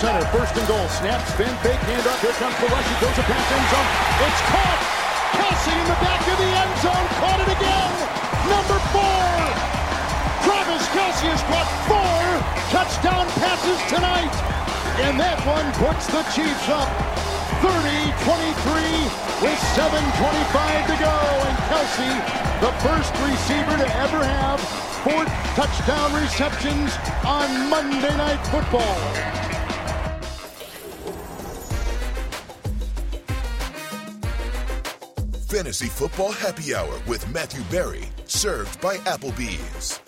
Center. First and goal. Snap, spin, fake, hand up. Here comes. He throws a pass end zone. It's caught. Kelce in the back of the end zone. Caught it again. Number four. Travis Kelce has caught four touchdown passes tonight. And that one puts the Chiefs up 30-23 with 7.25 to go. And Kelce, the first receiver to ever have four touchdown receptions on Monday Night Football. Fantasy Football Happy Hour with Matthew Berry, served by Applebee's.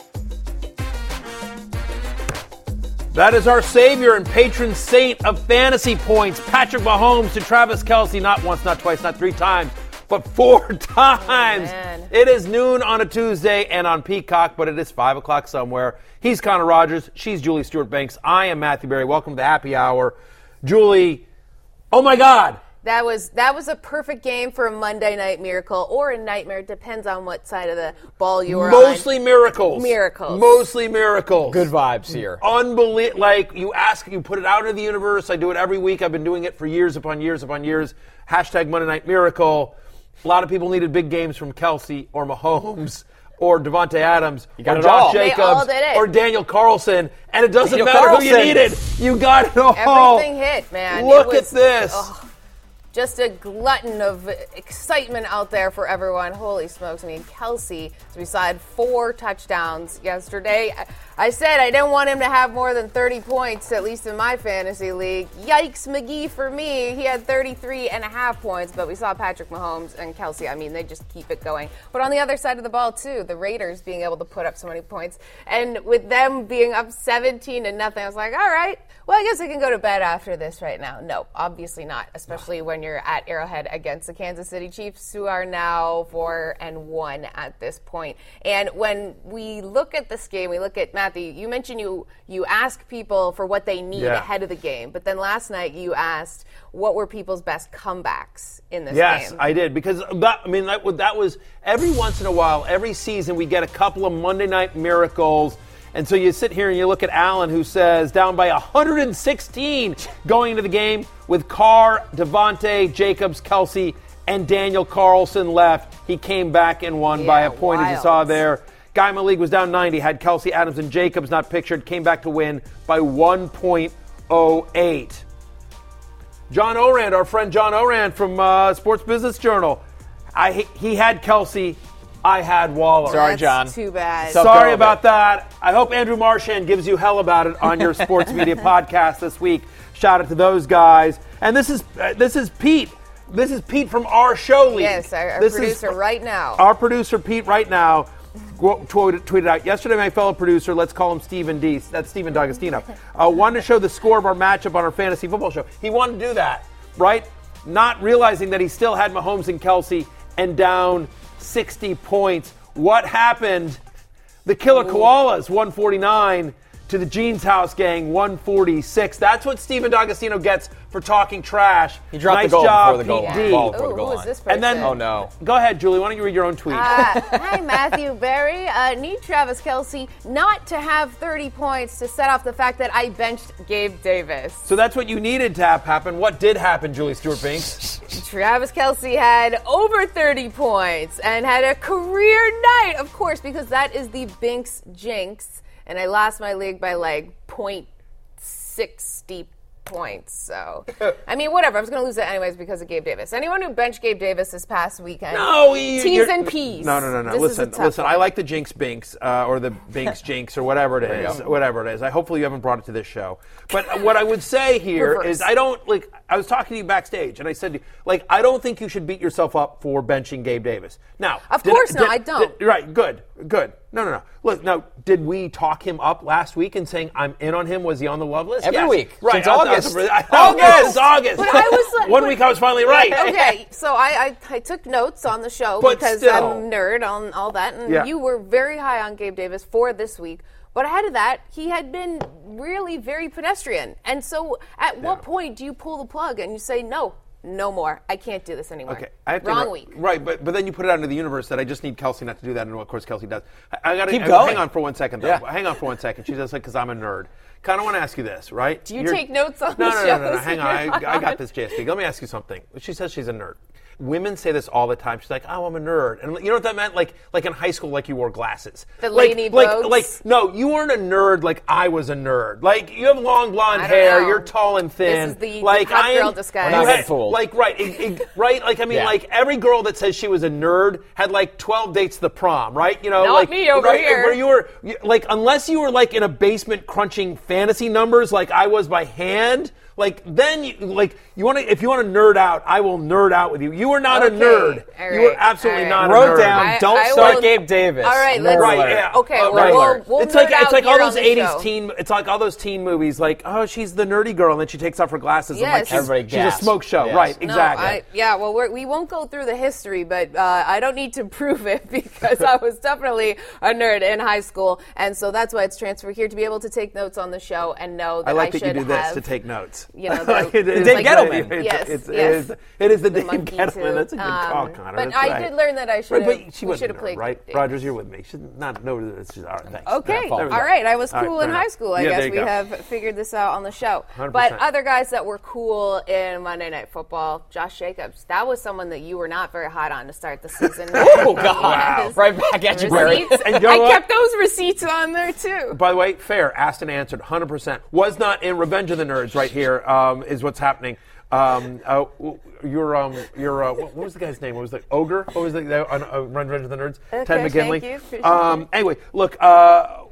That is our savior and patron saint of fantasy points, Patrick Mahomes to Travis Kelce, not once, not twice, not three times, but four times. man. it is noon on a Tuesday and on Peacock, but it is five o'clock somewhere. He's Connor Rogers. She's Julie Stewart Binks. I am Matthew Berry. Welcome to the Happy Hour. Julie, oh my God. That was that was a perfect game for a Monday night miracle or a nightmare. Depends on what side of the ball you were Mostly on. miracles. Miracles. Mostly miracles. Good vibes here. Unbelievable. Like you ask, you put it out into the universe. I do it every week. I've been doing it for years upon years upon years. Hashtag Monday Night Miracle. A lot of people needed big games from Kelce or Mahomes or Davante Adams got or Josh all. Jacobs all did it. or Daniel Carlson, and it doesn't Daniel matter who you Carlson. needed. You got it all. Everything hit, man. Look was- at this. oh, just a glutton of excitement out there for everyone. Holy smokes! I mean, Kelce. So we saw had four touchdowns yesterday. I, said I didn't want him to have more than 30 points, at least in my fantasy league. Yikes, McGee for me. He had 33 and a half points, but we saw Patrick Mahomes and Kelce. I mean, they just keep it going. But on the other side of the ball, too, the Raiders being able to put up so many points, and with them being up 17 to nothing, I was like, all right. Well, I guess I can go to bed after this right now. No, obviously not, especially when you're at Arrowhead against the Kansas City Chiefs, who are now four and one at this point. And when we look at this game, we look at Matthew. You mentioned you you ask people for what they need Yeah. ahead of the game, but then last night you asked what were people's best comebacks in this Yes, game. Yes, I did because that. I mean, that, that was every once in a while, every season, we get a couple of Monday night miracles. And so you sit here and you look at Allen, who says down by 116 going into the game with Carr, Davante, Jacobs, Kelce, and Daniel Carlson left. He came back and won by a Yeah, point, as you saw there. Guy Malik was down 90, had Kelce, Adams, and Jacobs not pictured, came back to win by 1.08. John Ourand, our friend John Ourand from uh, Sports Business Journal. I he had Kelce, I had Waller. Sorry, That's John. Too bad. Sorry about that. I hope Andrew Marchand gives you hell about it on your sports media podcast this week. Shout out to those guys. And this is uh, this is Pete. This is Pete from our show league. Yes, our, our This is producer right now. Our producer Pete right now tweeted, tweeted out yesterday. My fellow producer, let's call him Stephen D. That's Stephen D'Agostino. Uh, wanted to show the score of our matchup on our fantasy football show. He wanted to do that, right? Not realizing that he still had Mahomes and Kelce and down 60 points. What happened? The Killer oh. Koalas 149 to the Jeans House Gang 146. That's what Stephen D'Agostino gets for talking trash. He dropped nice the goal job, before the goal- Pete Yeah. D. ball before Ooh, the goal who is line. this person? And then, Oh, no. Go ahead, Julie. Why don't you read your own tweet? Uh, hi, Matthew Berry. Uh, need Travis Kelce not to have 30 points to set off the fact that I benched Gabe Davis. so that's what you needed to have happen. What did happen, Julie Stewart Binks? Travis Kelce had over 30 points and had a career night, of course, because that is the Binks jinx. And I lost my league by like 0.60 points. So, I mean, whatever. I was going to lose it anyways because of Gabe Davis. Anyone who benched Gabe Davis this past weekend, No, you- T's and P's. No, no, no, no. This listen, listen. one. I like the Jinx Binks uh, or the Binks Jinx or whatever it is, whatever it is. I hopefully you haven't brought it to this show. But what I would say here is I don't like. I was talking to you backstage, and I said, like, I don't think you should beat yourself up for benching Gabe Davis. Now, Of did- course not, did- I don't. did- right, good, good. No, no, no. Look, now, did we talk him up last week and saying I'm in on him? Was he on the love list? Every Yes. week. right? Since I- I- August. August! Oh, August. But I was like- one but- week I was finally right. okay, so I, I, I took notes on the show But because still. I'm a nerd on all that, and Yeah. you were very high on Gabe Davis for this week. But ahead of that, he had been really very pedestrian. And so, at what point do you pull the plug and you say, no, no more? I can't do this anymore. Okay, I have to Wrong ri- week. Right, but but then you put it out into the universe that I just need Kelce not to do that, and of course Kelce does. I, I got to Keep hang going. on for one second. Though. Yeah. Hang on for one second. She does like because I'm a nerd. Kind of want to ask you this, right? Do you take notes on no, the no, No, no, no, shows Hang on. I, I got this, JSB. Let me ask you something. She says she's a nerd. Women say this all the time. She's like, "Oh, I'm a nerd," and you know what that meant? Like, like in high school, like you wore glasses. The like, Laney like, Bogues? like, no, you weren't a nerd like I was a nerd. Like, you have long blonde hair. know. You're tall and thin. This is the like hot I am, girl disguise. you We're not had- fooled. Like, right, it- it- right. Like, I mean, Yeah. like every girl that says she was a nerd had like 12 dates to the prom, right? You know, Not like me over right, here. Where you were like, unless you were like in a basement crunching fantasy numbers, like I was by hand. Like then, you, like you want to, if you want to nerd out, I will nerd out with you. You are not a nerd. all You were right, absolutely all not right. a Wrote nerd. down, I- don't I start will- Gabe Davis. All right, Nerd let's- Right, yeah. Okay, Uh, well, right. we'll- we'll it's like nerd it's like all those '80s show. teen. It's like all those teen movies. Like, oh, she's the nerdy girl, and then she takes off her glasses. and like Yes. she's, Everybody she's a smoke show, Yes. right? No, Exactly. I, yeah, well, we're, we won't go through the history, but uh, I don't need to prove it because I was definitely a nerd in high school, and so that's why it's transferred here to be able to take notes on the show and know that I should I like that you do this have, to take notes. You know, the- it is- Dave like- Gettleman. It's, Yes, it's, yes. It is, it is the, the Dave Gettleman. too. That's a good call, Um, Connor. but That's I right. did learn that I should have- but she should have played right? Rogers, you're with me. She's not no. It's just, all right, thanks. Okay, Yeah, there we all right. I was cool in high school. I guess we have figured this out on the show. 100%. But other guys that were cool in Monday Night Football, Josh Jacobs, that was someone that you were not very hot on to start the season. Oh, God. Yes. Right back at you, Berry. And you know I what? kept those receipts on there too. By the way, fair. Asked and answered. 100%. Was not in Revenge of the Nerds right here. Um, is what's happening. Um, uh, your um, your uh, what, what was the guy's name? What was the ogre? What was the, the uh, uh, Revenge of the Nerds? Okay, Ted McGinley. thank you. Um, anyway, look. Uh,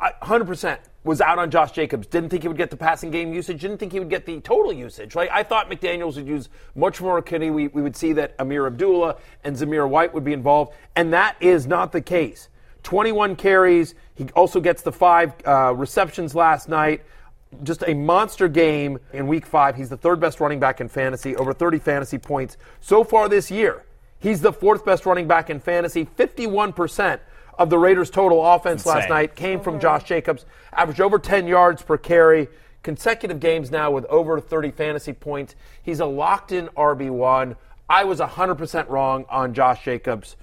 I- 100% was out on Josh Jacobs. Didn't think he would get the passing game usage. Didn't think he would get the total usage. Like I thought McDaniels would use much more Kenny. We, we would see that Ameer Abdullah and Zamir White would be involved, and that is not the case. 21 carries. He also gets the five uh, receptions last night. Just a monster game in week five. He's the third best running back in fantasy, over 30 fantasy points so far this year. He's the fourth best running back in fantasy, 51% of the Raiders' total offense last night came from Josh Jacobs, averaged over 10 yards per carry, consecutive games now with over 30 fantasy points. He's a locked in RB1. I was 100% wrong on Josh Jacobs.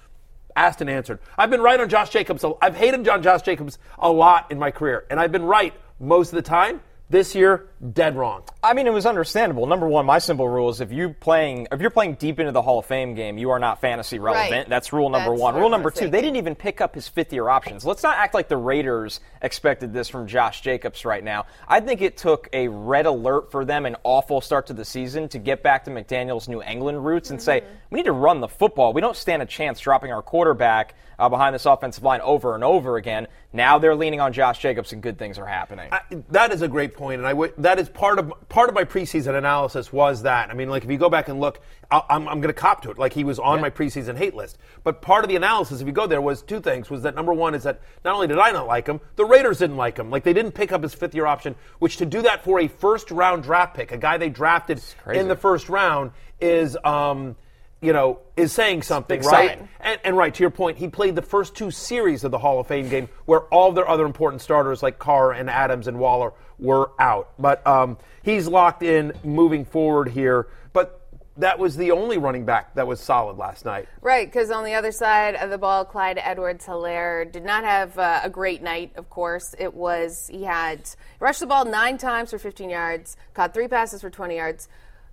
Asked and answered. I've been right on Josh Jacobs. I've hated John Josh Jacobs a lot in my career, and I've been right most of the time. This year, dead wrong. I mean, it was understandable. Number one, my simple rule is if you playing if you're playing deep into the Hall of Fame game, you are not fantasy relevant. Right. That's rule number That's one. Rule number two, they didn't even pick up his fifth year options. Let's not act like the Raiders expected this from Josh Jacobs right now. I think it took a red alert for them, an awful start to the season, to get back to McDaniel's New England roots and say Mm-hmm. we need to run the football. We don't stand a chance dropping our quarterback uh, behind this offensive line over and over again. Now they're leaning on Josh Jacobs, and good things are happening. I, that is a great point, and I w- that is part of part of my preseason analysis was that. I mean, like if you go back and look, I, I'm, I'm going to cop to it. Like he was on my preseason hate list, but part of the analysis, if you go there, was two things. Was that number one is that not only did I not like him, the Raiders didn't like him. Like they didn't pick up his fifth year option, which to do that for a first round draft pick, a guy they drafted in the first round, is. Um, you know, is saying something, big right? And, and right to your point, he played the first two series of the Hall of Fame game where all their other important starters like Carr and Adams and Waller were out. But um, he's locked in moving forward here. But that was the only running back that was solid last night. Right, because on the other side of the ball, Clyde Edwards-Helaire did not have uh, a great night, of course. It was, he had rushed the ball nine times for 15 yards, caught three passes for 20 yards.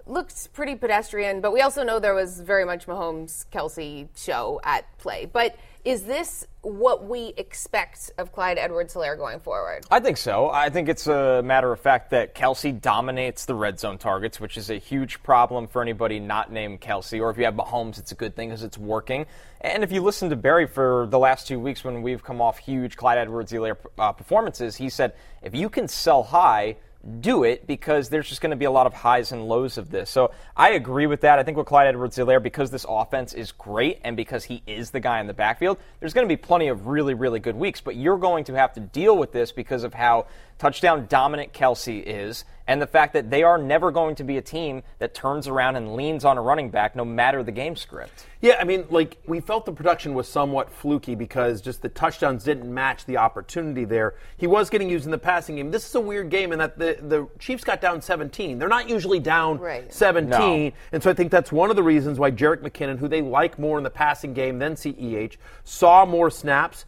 Looked pretty pedestrian, but we also know there was very much Mahomes Kelce show at play. But Is this what we expect of Clyde Edwards-Helaire going forward? I think so. I think it's a matter of fact that Kelce dominates the red zone targets, which is a huge problem for anybody not named Kelce. Or if you have Mahomes, it's a good thing because it's working. And if you listen to Berry for the last two weeks when we've come off huge Clyde Edwards-Helaire uh, performances, he said, if you can sell high, do it because there's just going to be a lot of highs and lows of this. So I agree with that. I think with Clyde Edwards-Helaire, because this offense is great and because he is the guy in the backfield, there's going to be plenty of really, really good weeks. But you're going to have to deal with this because of how touchdown dominant Kelce is and the fact that they are never going to be a team that turns around and leans on a running back no matter the game script. Yeah, I mean, like we felt the production was somewhat fluky because just the touchdowns didn't match the opportunity there. He was getting used in the passing game. This is a weird game in that the, the Chiefs got down 17. They're not usually down Right. 17. No. And so I think that's one of the reasons why Jerick McKinnon, who they like more in the passing game than CEH, saw more snaps.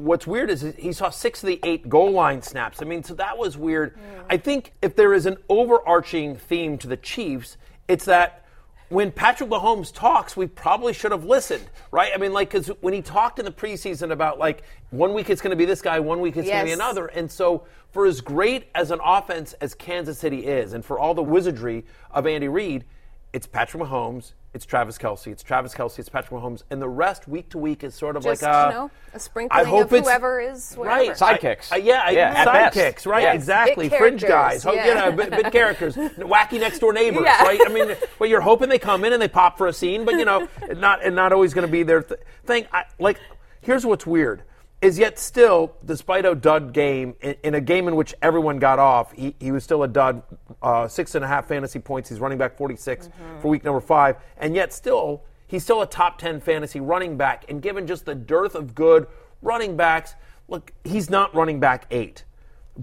What's weird is he saw six of the eight goal line snaps. I mean, so that was weird. I think if there is an overarching theme to the Chiefs, it's that when Patrick Mahomes talks, we probably should have listened, right? I mean, like, because when he talked in the preseason about, like, one week it's going to be this guy, one week it's going to be another. And so, for as great as an offense as Kansas City is, and for all the wizardry of Andy Reid, it's Patrick Mahomes, it's Travis Kelce, it's Travis Kelce, it's Patrick Mahomes, and the rest week to week is sort of Just, like a, you know, a uh, sprinkling I hope of whoever is wherever. right Sidekicks. I- I- yeah, Yeah, at best. sidekicks, right? Yeah. Exactly, Bit fringe guys, oh, yeah. you know, bit, bit characters, wacky next door neighbors, Yeah. right? I mean, well, you're hoping they come in and they pop for a scene, but you know, not and not always going to be their th- thing. I, like, here's what's weird. Is yet still, despite a dud game, in, in a game in which everyone got off, he, he was still a dud. Uh, six and a half fantasy points. He's running back 46 Mm-hmm. for week number five, and yet still, he's still a top 10 fantasy running back. And given just the dearth of good running backs, look, he's not running back eight,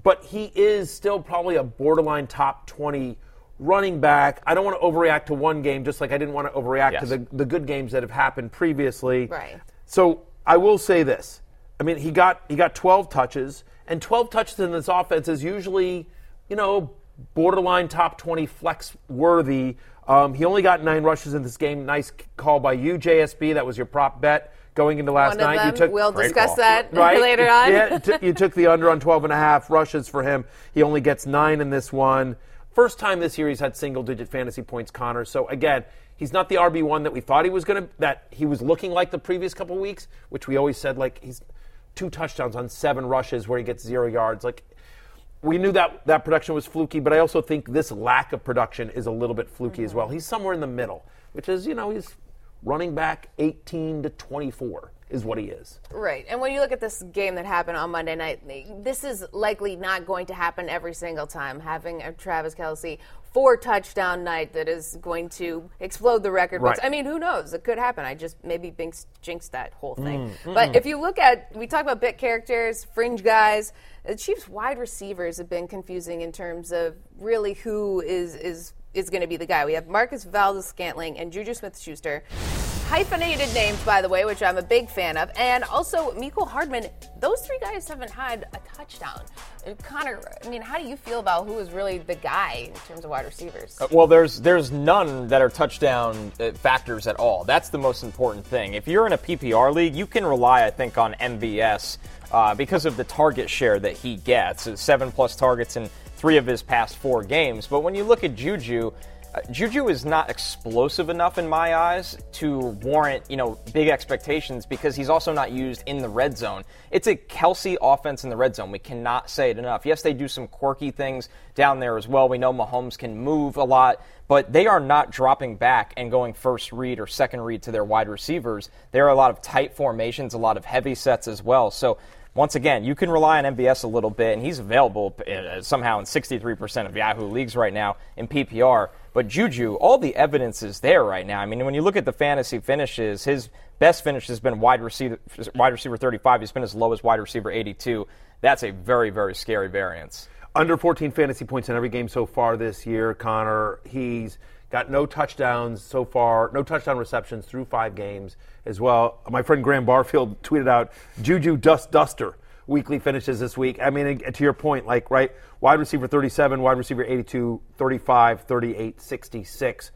but he is still probably a borderline top 20 running back. I don't want to overreact to one game, just like I didn't want to overreact to the, the good games that have happened previously. Right. So I will say this. I mean, he got he got 12 touches, and 12 touches in this offense is usually, you know, borderline top 20 flex worthy. Um, he only got nine rushes in this game. Nice call by you, JSB. That was your prop bet going into last night. you took we'll discuss that right later on. Yeah, t- you took the under on 12 and a half rushes for him. He only gets nine in this one. First time this year he's had single digit fantasy points, Connor. So again, he's not the RB one that we thought he was going to. That he was looking like the previous couple weeks, which we always said like he's two touchdowns on seven rushes where he gets zero yards. Like we knew that that production was fluky, but I also think this lack of production is a little bit fluky as mm-hmm. well. He's somewhere in the middle, which is you know he's running back 18 to 24 is what he is. Right. And when you look at this game that happened on Monday night, this is likely not going to happen every single time. Having a Travis Kelce four touchdown night that is going to explode the record books. Right. I mean, who knows? It could happen. I just maybe binks, jinxed that whole thing. Mm, but if you look at, we talk about bit characters, fringe guys. The Chiefs' wide receivers have been confusing in terms of really who is is is going to be the guy. We have Marquez Valdes-Scantling and Juju Smith Schuster. Hyphenated names, by the way, which I'm a big fan of. And also, Mecole Hardman. Those three guys haven't had a touchdown. Connor, I mean, how do you feel about who is really the guy in terms of wide receivers? Well, there's there's none that are touchdown uh, factors at all. That's the most important thing. If you're in a PPR league, you can rely, I think, on MVS uh, because of the target share that he gets. Seven plus targets in three of his past four games. But when you look at Juju. Juju is not explosive enough in my eyes to warrant, you know, big expectations because he's also not used in the red zone. It's a Kelce offense in the red zone. We cannot say it enough. Yes, they do some quirky things down there as well. We know Mahomes can move a lot, but they are not dropping back and going first read or second read to their wide receivers. There are a lot of tight formations, a lot of heavy sets as well. So once again, you can rely on MVS a little bit, and he's available uh, somehow in 63% of Yahoo leagues right now in PPR. But Juju, all the evidence is there right now. I mean, when you look at the fantasy finishes, his best finish has been wide receiver, wide receiver 35. He's been as low as wide receiver 82. That's a very, very scary variance. Under 14 fantasy points in every game so far this year, Connor. He's got no touchdowns so far, no touchdown receptions through five games as well. My friend Graham Barfield tweeted out Juju Dust Duster weekly finishes this week. I mean, to your point, like, right, wide receiver 37, wide receiver 82, 35, 38, 66.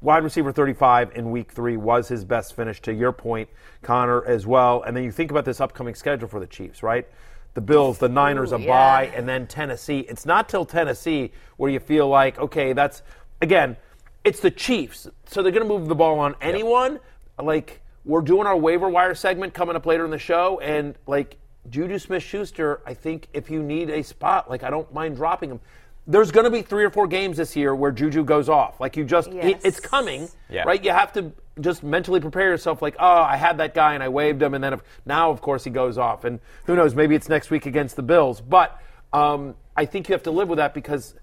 wide receiver 35 in week three was his best finish, to your point, Connor, as well. And then you think about this upcoming schedule for the Chiefs, right? The Bills, the Niners, Ooh, a yeah. bye, and then Tennessee. It's not till Tennessee where you feel like, okay, that's, again, it's the Chiefs. So they're going to move the ball on anyone. Like, we're doing our waiver wire segment coming up later in the show, and like, Juju Smith Schuster, I think if you need a spot, like, I don't mind dropping him. There's going to be three or four games this year where Juju goes off. Like, you just, it- it's coming, Yeah. right? You have to just mentally prepare yourself like, oh, I had that guy and I waived him, and then if, now, of course, he goes off. And who knows, maybe it's next week against the Bills. But um, I think you have to live with that because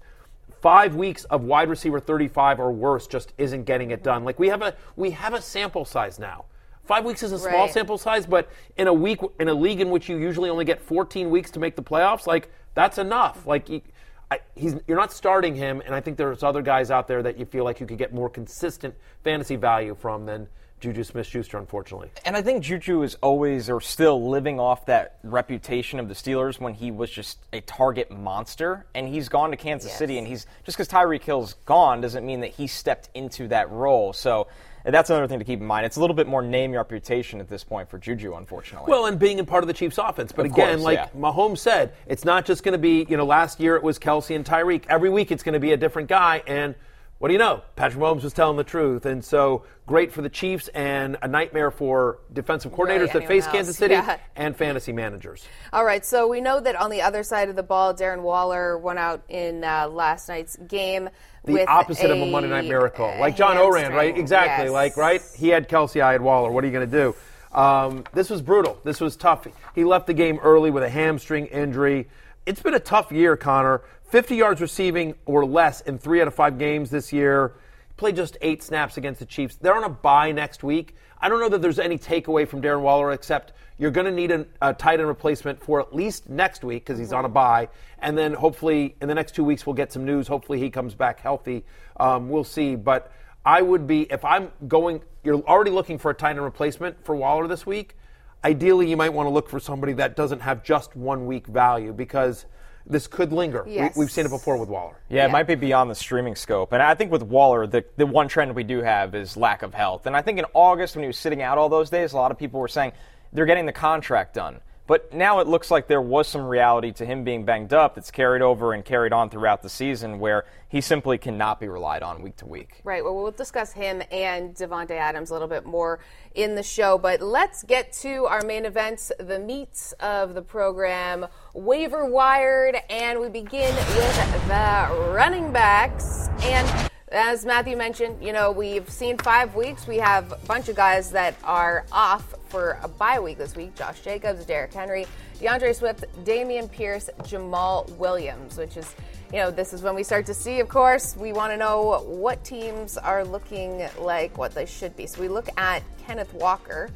five weeks of wide receiver 35 or worse just isn't getting it done. Like we have a we have a sample size now. Five weeks is a small Right. sample size, but in a week in a league in which you usually only get 14 weeks to make the playoffs, like that's enough. Like you, I, he's you're not starting him, and I think there's other guys out there that you feel like you could get more consistent fantasy value from than Juju Smith-Schuster, unfortunately. And I think Juju is always or still living off that reputation of the Steelers when he was just a target monster. And he's gone to Kansas Yes. City, and he's just because Tyreek Hill's gone doesn't mean that he stepped into that role. So that's another thing to keep in mind. It's a little bit more name reputation at this point for Juju, unfortunately. Well, and being in part of the Chiefs' offense. But Of again, course, like yeah. Mahomes said, it's not just going to be, you know, last year it was Kelce and Tyreek. Every week it's going to be a different guy. And what do you know? Patrick Mahomes was telling the truth. And so great for the Chiefs and a nightmare for defensive coordinators Right, that face anyone Kansas. City Yeah. and fantasy managers. All right, so we know that on the other side of the ball, Darren Waller went out in uh, last night's game. The with opposite of a Monday Night Miracle. Like John Ourand, right? Exactly. Yes. Like, right? He had Kelce, I had Waller. What are you going to do? Um, this was brutal. This was tough. He left the game early with a hamstring injury. It's been a tough year, Connor. 50 yards receiving or less in three out of five games this year. Played just eight snaps against the Chiefs. They're on a bye next week. I don't know that there's any takeaway from Darren Waller except you're going to need a, a tight end replacement for at least next week because he's on a bye. And then hopefully in the next two weeks we'll get some news. Hopefully he comes back healthy. Um, we'll see. But I would be, if I'm going, you're already looking for a tight end replacement for Waller this week. Ideally, you might want to look for somebody that doesn't have just one week value because this could linger. Yes. We, we've seen it before with Waller. Yeah, it might be beyond the streaming scope. And I think with Waller, the, the one trend we do have is lack of health. And I think in August, when he was sitting out all those days, a lot of people were saying they're getting the contract done. But now it looks like there was some reality to him being banged up that's carried over and carried on throughout the season where he simply cannot be relied on week to week. Right. Well, we'll discuss him and Davante Adams a little bit more in the show. But let's get to our main events, the meats of the program, waiver wired, and we begin with the running backs. And as Matthew mentioned, you know, we've seen five weeks. We have a bunch of guys that are off for a bye week this week. Josh Jacobs, Derrick Henry, D'Andre Swift, Dameon Pierce, Jamaal Williams, which is you know, this is when we start to see, of course, we want to know what teams are looking like what they should be. So we look at Kenneth Walker,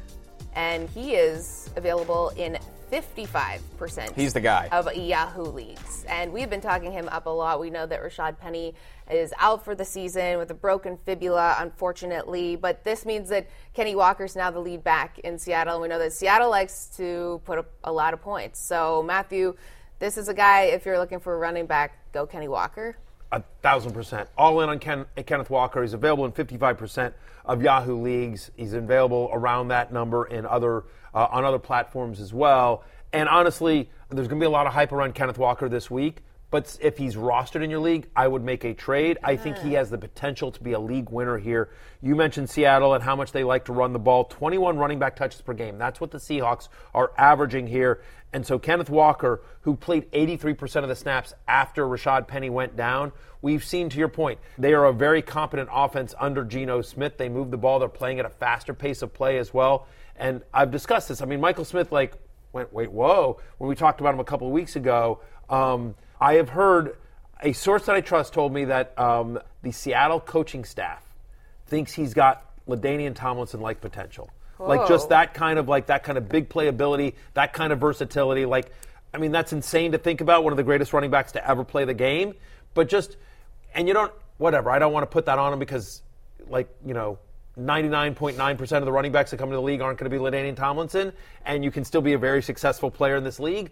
and he is available in 55% He's the guy. of Yahoo leagues. And we've been talking him up a lot. We know that Rashad Penny is out for the season with a broken fibula, unfortunately. But this means that Kenny Walker's now the lead back in Seattle. And we know that Seattle likes to put up a lot of points. So, Matthew, this is a guy, if you're looking for a running back, go Kenny Walker. A thousand percent. All in on Ken, Kenneth Walker. He's available in 55% of Yahoo leagues. He's available around that number in other uh, on other platforms as well. And honestly, there's going to be a lot of hype around Kenneth Walker this week. But if he's rostered in your league, I would make a trade. I think he has the potential to be a league winner here. You mentioned Seattle and how much they like to run the ball 21 running back touches per game. That's what the Seahawks are averaging here. And so Kenneth Walker, who played 83% of the snaps after Rashad Penny went down, we've seen, to your point, they are a very competent offense under Geno Smith. They move the ball, they're playing at a faster pace of play as well. And I've discussed this. I mean, Michael Smith, like, went, wait, whoa, when we talked about him a couple of weeks ago. Um, I have heard a source that I trust told me that um, the Seattle coaching staff thinks he's got Ladainian Tomlinson like potential. Like just that kind of like that kind of big playability, that kind of versatility. Like, I mean, that's insane to think about. One of the greatest running backs to ever play the game. But just, and you don't, whatever. I don't want to put that on him because, like, you know, 99.9% of the running backs that come to the league aren't going to be Ladainian Tomlinson, and you can still be a very successful player in this league.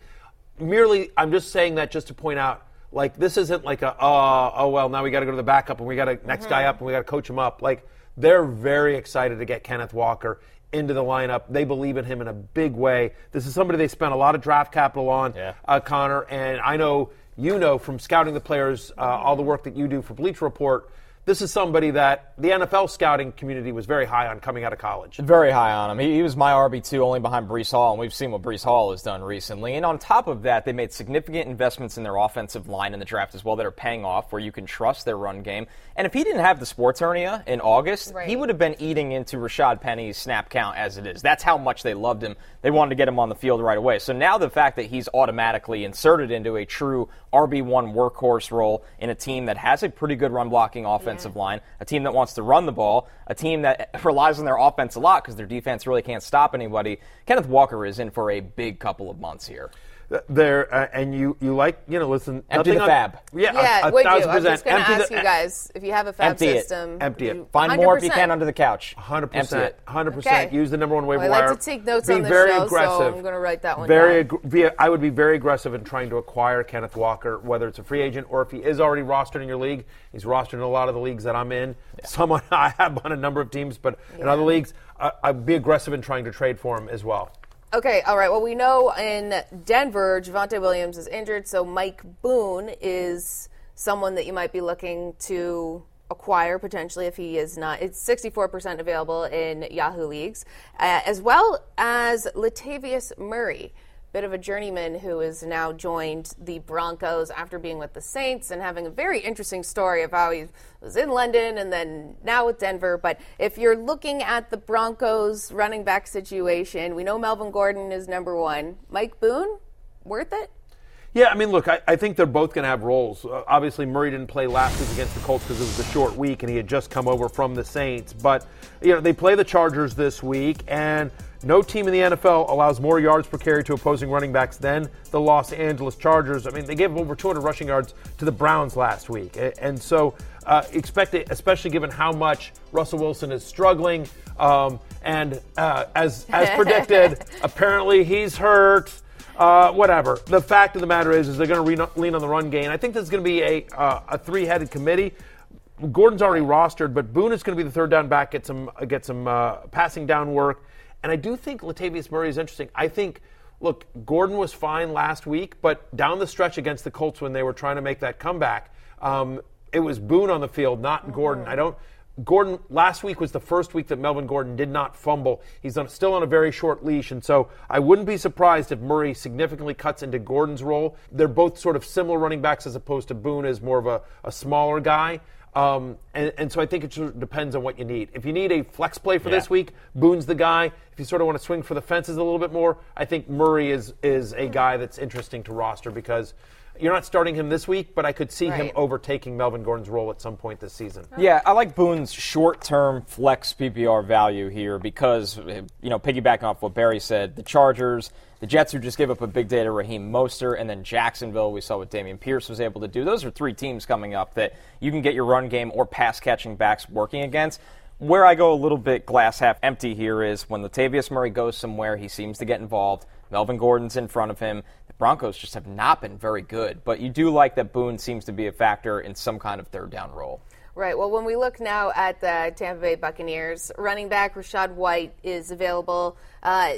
Merely, I'm just saying that just to point out, like, this isn't like a, uh, oh, well, now we got to go to the backup and we got to next guy up and we got to coach him up. Like, They're very excited to get Kenneth Walker into the lineup. They believe in him in a big way. This is somebody they spent a lot of draft capital on, Yeah. uh, Connor, and I know you know from scouting the players, uh, all the work that you do for Bleacher Report. This is somebody that the NFL scouting community was very high on coming out of college. Very high on him. He, he was my RB2 only behind Breece Hall, and we've seen what Breece Hall has done recently. And on top of that, they made significant investments in their offensive line in the draft as well that are paying off, where you can trust their run game. And if he didn't have the sports hernia in August, he would have been eating into Rashad Penny's snap count as it is. That's how much they loved him. They wanted to get him on the field right away. So now the fact that he's automatically inserted into a true RB1 workhorse role in a team that has a pretty good run blocking offensive line, a team that wants to run the ball, a team that relies on their offense a lot because their defense really can't stop anybody. Kenneth Walker is in for a big couple of months here. There uh, and you you like you know listen Empty nothing the on- fab. yeah Yeah, a, a would you? thousand I was percent just going to ask the- you guys if you have a fab Empty it. Empty it. you- Find more if you can under the couch. Hundred Empty percent, it. hundred percent. Okay. Use the number one waiver Well, I like wire. to take notes Be on this very show, so aggressive. I'm gonna write that one very down. aggr- be- I would be very aggressive in trying to acquire Kenneth Walker, whether it's a free agent or if he is already rostered in your league. He's rostered in a lot of the leagues that I'm in. Someone I have on a number of teams, but in other leagues, I, I'd be aggressive in trying to trade for him as well. Okay, all right. Well, we know in Denver, Javonte Williams is injured, so Mike Boone is someone that you might be looking to acquire potentially if he is not. It's 64% available in Yahoo leagues, uh, as well as Latavius Murray. Bit of a journeyman who has now joined the Broncos after being with the Saints and having a very interesting story of how he was in London and then now with Denver. But if you're looking at the Broncos running back situation, we know Melvin Gordon is number one. Mike Boone, worth it? Yeah, I mean, look, I, I think they're both going to have roles. Uh, obviously, Murray didn't play last week against the Colts because it was a short week and he had just come over from the Saints. But, you know, they play the Chargers this week, and no team in the NFL allows more yards per carry to opposing running backs than the Los Angeles Chargers. I mean, they gave over 200 rushing yards to the Browns last week. And so, uh, expect it, especially given how much Russell Wilson is struggling. Um, and uh, as, as predicted, apparently he's hurt. Uh, whatever. The fact of the matter is, is they're going to lean on the run game. I think this is going to be a uh, a three headed committee. Gordon's already rostered, but Boone is going to be the third down back, get some get some uh, passing down work, and I do think Latavius Murray is interesting. I think. Look, Gordon was fine last week, but down the stretch against the Colts when they were trying to make that comeback, um, it was Boone on the field, not Gordon. I don't. Gordon last week was the first week that Melvin Gordon did not fumble. He's on, still on a very short leash, and so I wouldn't be surprised if Murray significantly cuts into Gordon's role. They're both sort of similar running backs as opposed to Boone as more of a, a smaller guy. Um, and, and so I think it sort of depends on what you need. If you need a flex play for this week, Boone's the guy. If you sort of want to swing for the fences a little bit more, I think Murray is is a guy that's interesting to roster because you're not starting him this week, but I could see him overtaking Melvin Gordon's role at some point this season. Yeah, I like Boone's short-term flex PPR value here because, you know, piggybacking off what Berry said, the Chargers, the Jets who just gave up a big day to Raheem Mostert, and then Jacksonville, we saw what Dameon Pierce was able to do. Those are three teams coming up that you can get your run game or pass-catching backs working against. Where I go a little bit glass half empty here is when Latavius Murray goes somewhere, he seems to get involved. Melvin Gordon's in front of him. The Broncos just have not been very good, but you do like that Boone seems to be a factor in some kind of third down role. Right. Well, when we look now at the Tampa Bay Buccaneers, running back Rachaad White is available. Uh,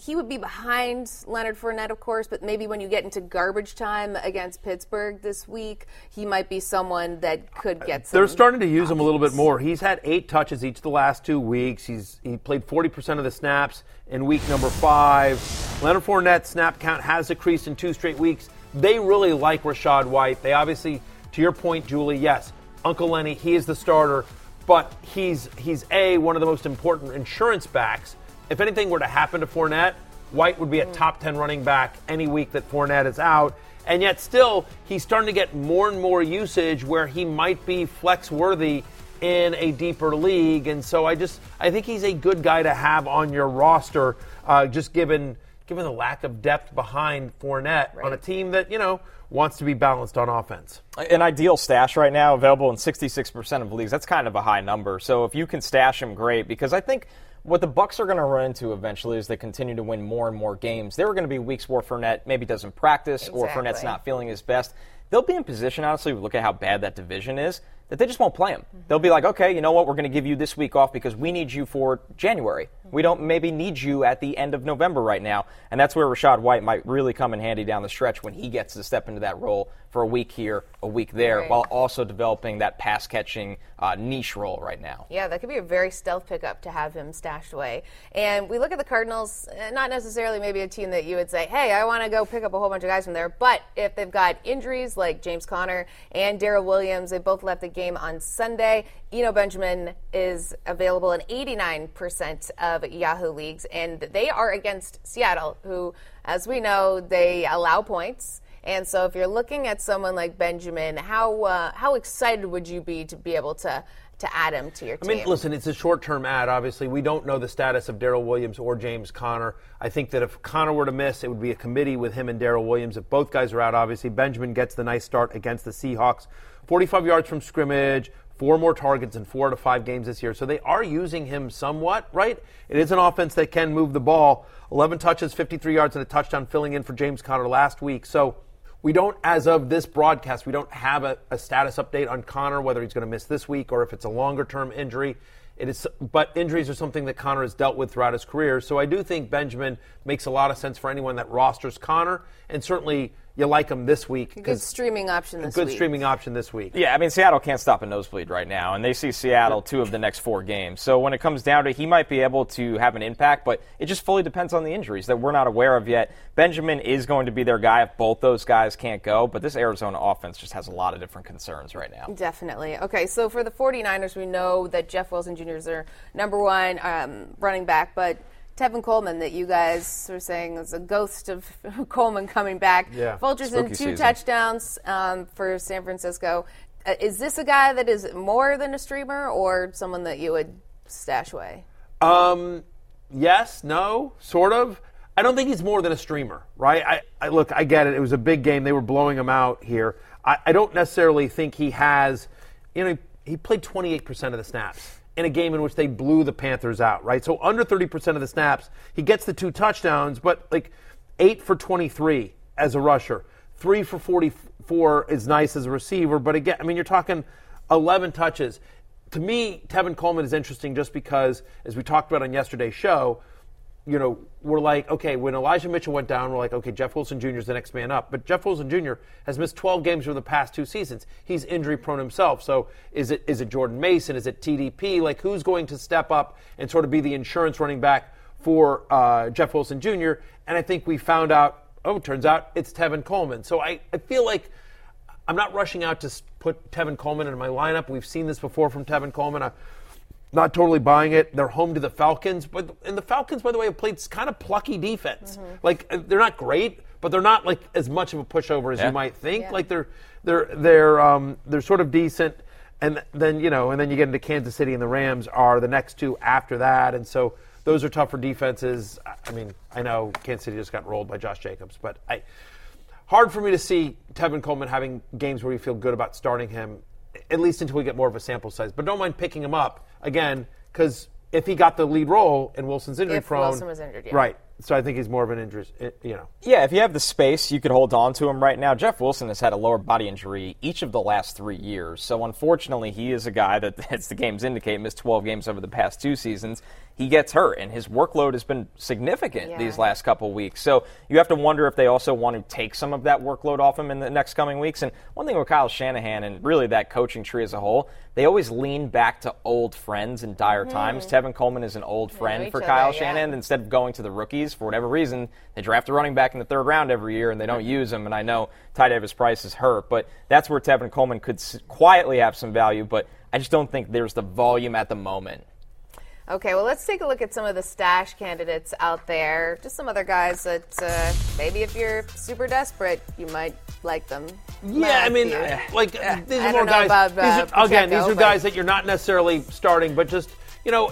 he would be behind Leonard Fournette, of course, but maybe when you get into garbage time against Pittsburgh this week, he might be someone that could get some. They're starting to use him a little bit more. He's had eight touches each of the last two weeks. He's he played 40% of the snaps in week number five. Leonard Fournette's snap count has decreased in two straight weeks. They really like Rachaad White. They obviously, to your point, Julie, yes, Uncle Lenny, he is the starter, but he's he's a one of the most important insurance backs. If anything were to happen to Fournette, White would be a top 10 running back any week that Fournette is out. And yet, still, he's starting to get more and more usage where he might be flex worthy in a deeper league. And so I just, I think he's a good guy to have on your roster, uh, just given given the lack of depth behind Fournette on a team that, you know, wants to be balanced on offense. An ideal stash right now, available in 66% of leagues. That's kind of a high number. So if you can stash him, great. Because I think what the Bucks are going to run into eventually as they continue to win more and more games, there are going to be weeks where Fournette maybe doesn't practice or Exactly. Fournette's not feeling his best. They'll be in position, honestly, look at how bad that division is, that they just won't play him. Mm-hmm. They'll be like, okay, you know what, we're going to give you this week off because we need you for January. Mm-hmm. We don't maybe need you at the end of November right now. And that's where Rachaad White might really come in handy down the stretch when he gets to step into that role for a week here, a week there, Right. while also developing that pass catching uh, niche role right now. Yeah, that could be a very stealth pickup to have him stashed away. And we look at the Cardinals, eh, not necessarily maybe a team that you would say, hey, I want to go pick up a whole bunch of guys from there. But if they've got injuries like James Conner and Darrel Williams, they both left the game on Sunday. Eno Benjamin is available in 89% of Yahoo leagues, and they are against Seattle, who, as we know, they allow points. And so, if you're looking at someone like Benjamin, how uh, how excited would you be to be able to to add him to your team? I mean, listen, it's a short-term ad. Obviously, we don't know the status of Darrel Williams or James Conner. I think that if Conner were to miss, it would be a committee with him and Darrel Williams. If both guys are out, obviously Benjamin gets the nice start against the Seahawks. 45 yards from scrimmage, four more targets in four to five games this year. So they are using him somewhat, right? It is an offense that can move the ball. 11 touches, 53 yards, and a touchdown, filling in for James Conner last week. So we don't, as of this broadcast, we don't have a, a status update on Conner, whether he's going to miss this week or if it's a longer term injury. It is, but injuries are something that Conner has dealt with throughout his career. So I do think Benjamin makes a lot of sense for anyone that rosters Conner, and certainly you like them this week. Good streaming option this good week. Good streaming option this week. Yeah, I mean Seattle can't stop a nosebleed right now, and they see Seattle two of the next four games. So when it comes down to, it, he might be able to have an impact, but it just fully depends on the injuries that we're not aware of yet. Benjamin is going to be their guy if both those guys can't go, but this Arizona offense just has a lot of different concerns right now. Definitely. Okay, so for the 49ers, we know that Jeff Wilson Jr. is their number one um, running back, but Tevin Coleman, that you guys were saying is a ghost of Coleman coming back. Yeah. Vultures in two season. touchdowns um, for San Francisco. Uh, is this a guy that is more than a streamer or someone that you would stash away? Um, yes, no, sort of. I don't think he's more than a streamer, right? I, I look, I get it. It was a big game. They were blowing him out here. I, I don't necessarily think he has. You know, he played 28% of the snaps in a game in which they blew the Panthers out, right? So under 30% of the snaps, he gets the two touchdowns, but like eight for 23 as a rusher, three for 44 is nice as a receiver. But again, I mean, you're talking 11 touches. To me, Tevin Coleman is interesting just because, as we talked about on yesterday's show, you know, we're like, okay, when Elijah Mitchell went down, we're like, okay, Jeff Wilson Jr. is the next man up. But Jeff Wilson Jr. has missed 12 games over the past two seasons. He's injury prone himself. So is it is it Jordan Mason? Is it TDP? Like, who's going to step up and sort of be the insurance running back for uh, Jeff Wilson Jr.? And I think we found out, oh, turns out it's Tevin Coleman. So I, I feel like I'm not rushing out to put Tevin Coleman in my lineup. We've seen this before from Tevin Coleman. I, not totally buying it. They're home to the Falcons, but and the Falcons, by the way, have played kind of plucky defense. Like uh, they're not great, but they're not like as much of a pushover as Yeah. you might think. Yeah. Like they're they're they're um, they're sort of decent, and then you know, and then you get into Kansas City and the Rams are the next two after that, and so those are tougher defenses. I- I mean, I know Kansas City just got rolled by Josh Jacobs, but I hard for me to see Tevin Coleman having games where you feel good about starting him, at least until we get more of a sample size. But don't mind picking him up again, because if he got the lead role and Wilson's injury If prone, Wilson was injured, yeah. right? So I think he's more of an injury, eh, you know. Yeah, if you have the space, you could hold on to him right now. Jeff Wilson has had a lower body injury each of the last three years. So unfortunately, he is a guy that, as the games indicate, missed 12 games over the past two seasons. He gets hurt, and his workload has been significant Yeah. these last couple weeks. So you have to wonder if they also want to take some of that workload off him in the next coming weeks. And one thing with Kyle Shanahan and really that coaching tree as a whole, they always lean back to old friends in dire times. Tevin Coleman is an old friend for other, Kyle yeah. Shanahan instead of going to the rookies for whatever reason, they draft a running back in the third round every year and they don't use him. And I know Ty Davis Price is hurt, but that's where Tevin Coleman could quietly have some value. But I just don't think there's the volume at the moment. Okay, well, let's take a look at some of the stash candidates out there. Just some other guys that uh, maybe if you're super desperate, you might like them. Yeah, I mean, Matthew. like Yeah, these I are more guys. about, these uh, are, again, these are but- guys that you're not necessarily starting, but just you know,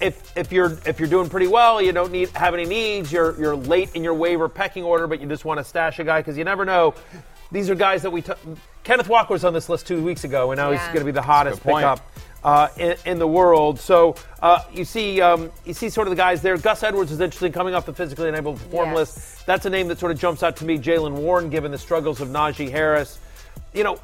if if you're if you're doing pretty well, you don't need have any needs. You're you're late in your waiver pecking order, but you just want to stash a guy because you never know. These are guys that we t- Kenneth Walker was on this list two weeks ago, and now he's going to be the hottest point. pickup uh, in, in the world. So uh, you see, um, you see sort of the guys there. Gus Edwards is interesting, coming off the physically unable to perform Yes. list. That's a name that sort of jumps out to me. Jaylen Warren, given the struggles of Najee Harris. You know,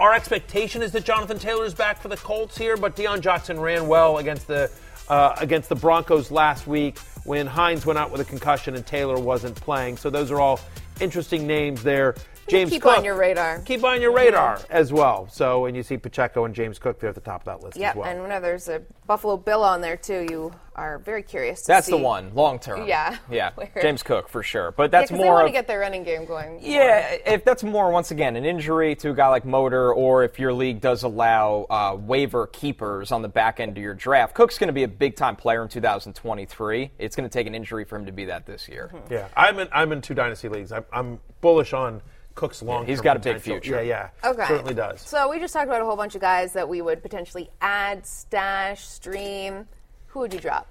our expectation is that Jonathan Taylor is back for the Colts here, but Deon Jackson ran well against the uh, against the Broncos last week when Hines went out with a concussion and Taylor wasn't playing. So those are all interesting names there. James keep Cook, on your radar. Keep on your radar as well. So, and you see Pacheco and James Cook there at the top of that list Yep, as well. and whenever there's a Buffalo Bill on there too, you are very curious. To That's see. the one, long term. Yeah. Yeah. Where- James Cook for sure. But Yeah, that's 'cause they more want of, to get their running game going. Yeah, if that's more once again an injury to a guy like Motor, or if your league does allow uh, waiver keepers on the back end of your draft, Cook's going to be a big time player in 2023. It's going to take an injury for him to be that this year. yeah, I'm in, I'm in two dynasty leagues. I'm, I'm bullish on Cook's long. he's got a big future. Yeah, yeah, Okay. certainly does. So we just talked about a whole bunch of guys that we would potentially add, stash, stream. Who would you drop?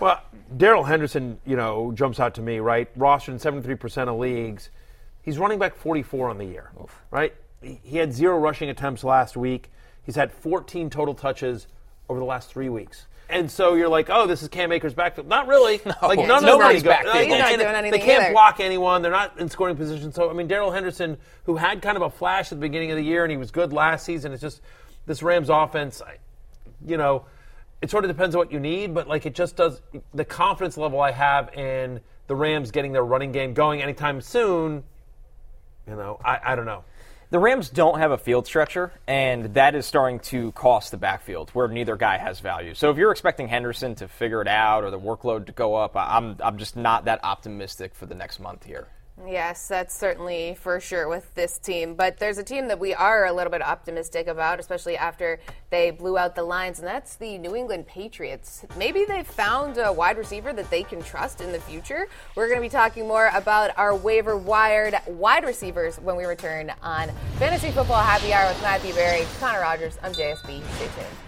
Well, Darrell Henderson, you know, jumps out to me, right? Rostered in 73% of leagues. He's running back 44 on the year, right? He he had zero rushing attempts last week. He's had 14 total touches over the last three weeks. And so you're like, oh, this is Cam Akers' backfield. Not really. like none of nobody's backfield. He's not doing They can't either. block anyone. They're not in scoring position. So I mean, Darrell Henderson, who had kind of a flash at the beginning of the year, and he was good last season. It's just this Rams offense. I, you know, it sort of depends on what you need, but like it just does. The confidence level I have in the Rams getting their running game going anytime soon, you know, I, I don't know. The Rams don't have a field stretcher, and that is starting to cost the backfield where neither guy has value. So if you're expecting Henderson to figure it out or the workload to go up, I'm, I'm just not that optimistic for the next month here. Yes, that's certainly for sure with this team. But there's a team that we are a little bit optimistic about, especially after they blew out the Lions, and that's the New England Patriots. Maybe they've found a wide receiver that they can trust in the future. We're going to be talking more about our waiver wired wide receivers when we return on Fantasy Football Happy Hour with Matthew Berry, Connor Rogers. I'm JSB. Stay tuned.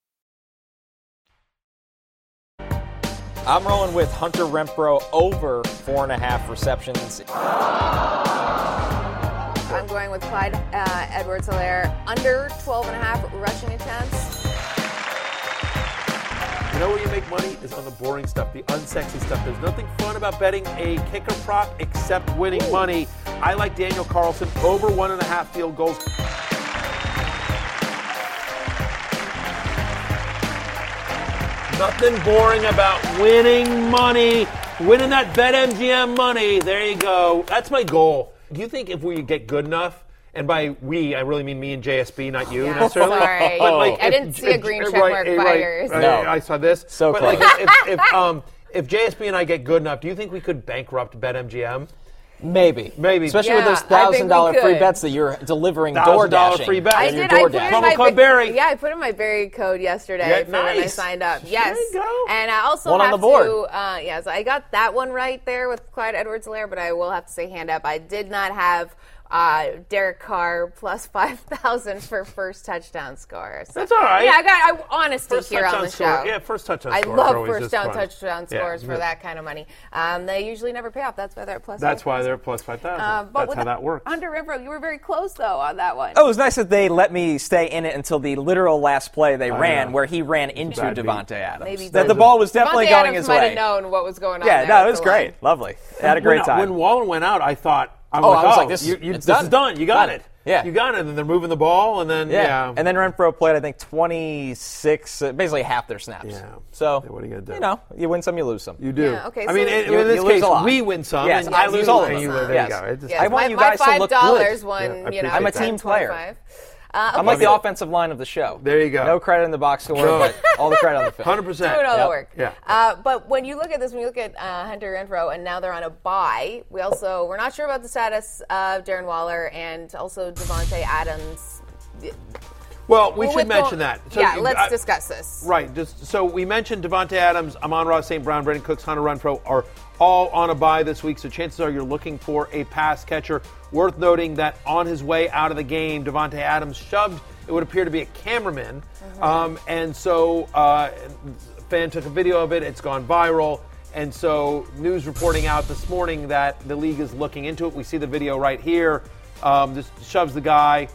I'm rolling with Hunter Renfrow over four and a half receptions. I'm going with Clyde uh, Edwards Helaire under 12 and a half rushing attempts. You know where you make money is on the boring stuff, the unsexy stuff. There's nothing fun about betting a kicker prop except winning money. I like Daniel Carlson over one and a half field goals. Nothing boring about winning money, winning that BetMGM money. There you go. That's my goal. Do you think if we get good enough, and by we, I really mean me and JSB, not you Yeah, necessarily. sorry. But like, I if- didn't see a if- green right, check mark right, by right, yours. right, No. I saw this. So but close. like, if, if, um, if JSB and I get good enough, do you think we could bankrupt BetMGM? Maybe. Maybe. Especially Yeah, with those I think we thousand dollar free bets that you're delivering $1,000 door dashing. free bet. I And your did. I put in Promo my code Berry. Yeah, I put in my Berry code yesterday Yeah, for when I signed up. There Yes, you go. and I also One on have the board. to. Uh, yes, I got that one right there with Clyde Edwards-Helaire, but I will have to say hand up. I did not have Uh, Derek Carr plus five thousand for first touchdown score. So, That's all right. Yeah, I got I, honesty First here on touchdown the score. show. Yeah, first touchdown I scores are love first down fun. touchdown Yeah, scores for yeah. that kind of money. Um, they usually never pay off. That's why they're at plus. That's 5,000. why they're plus five thousand. Uh, That's how the- that works. Under Renfrow, you were very close though on that one. Oh, it was nice that they let me stay in it until the literal last play they I ran, know. where he ran into Bad beat. Davante Adams. Maybe that the ball was definitely going Adams his might way. have known what was going on. Yeah, there no, it was great, lovely. They had a great when, time. When Waller went out, I thought, I'm Oh, like, I was oh, like, this- you, you, it's this done. is done. You got Done. it. Yeah. you got it. And then they're moving the ball, and then yeah. yeah, and then Renfrow played, I think, 26, uh, basically half their snaps. Yeah. So, Yeah, what are you gonna do? You know, you win some, you lose some. you do. Yeah, okay, I mean, so- in, You- in this case, we win some. Yes, and I lose all of them. you- There Yes. you go. Just- Yes, I want my, you my guys to five look dollars good. won. Yeah, I you know, I'm a team player. 25. Uh, I'm like the offensive line of the show. There you go. No credit in the box score, No. but all the credit on the field. Hundred percent. doing all the work. Yeah. Uh, but when you look at this, when you look at uh, Hunter Renfrow, and now they're on a bye, we also we're not sure about the status of Darren Waller and also Davante Adams. Well, we Well, should mention go- that. yeah, let's I- discuss this. Right. Just so we mentioned Davante Adams, Amon-Ra, St. Brown, Brandin Cooks, Hunter Renfrow are all on a bye this week. So chances are you're looking for a pass catcher. Worth noting that on his way out of the game, Davante Adams shoved. It would appear to be a cameraman, um, and so uh, fan took a video of it. It's gone viral. And so, news reporting out this morning that the league is looking into it. We see the video right here. Um, this shoves the guy.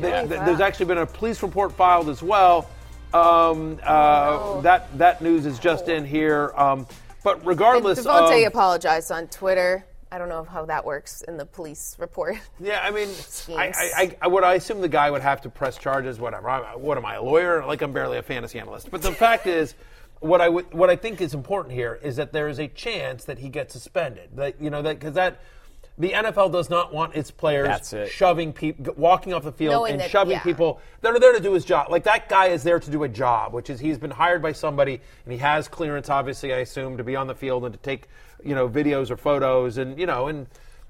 Th- There's actually been a police report filed as well. Um, uh, Oh. That that news is just in here. Um, but regardless, Davante of, apologized on Twitter. I don't know how that works in the police report. yeah, I mean, I, I, I would I assume the guy would have to press charges. Whatever. I, what am I, a lawyer? Like I'm barely a fantasy analyst. But the fact is. What I would, what I think is important here is that there is a chance that he gets suspended. That you know that because that the NFL does not want its players That's it. shoving people, walking off the field Knowing and that- shoving yeah. people that are there to do his job. Like that guy is there to do a job, which is he's been hired by somebody and he has clearance, obviously, I assume, to be on the field and to take, you know, videos or photos and, you know, and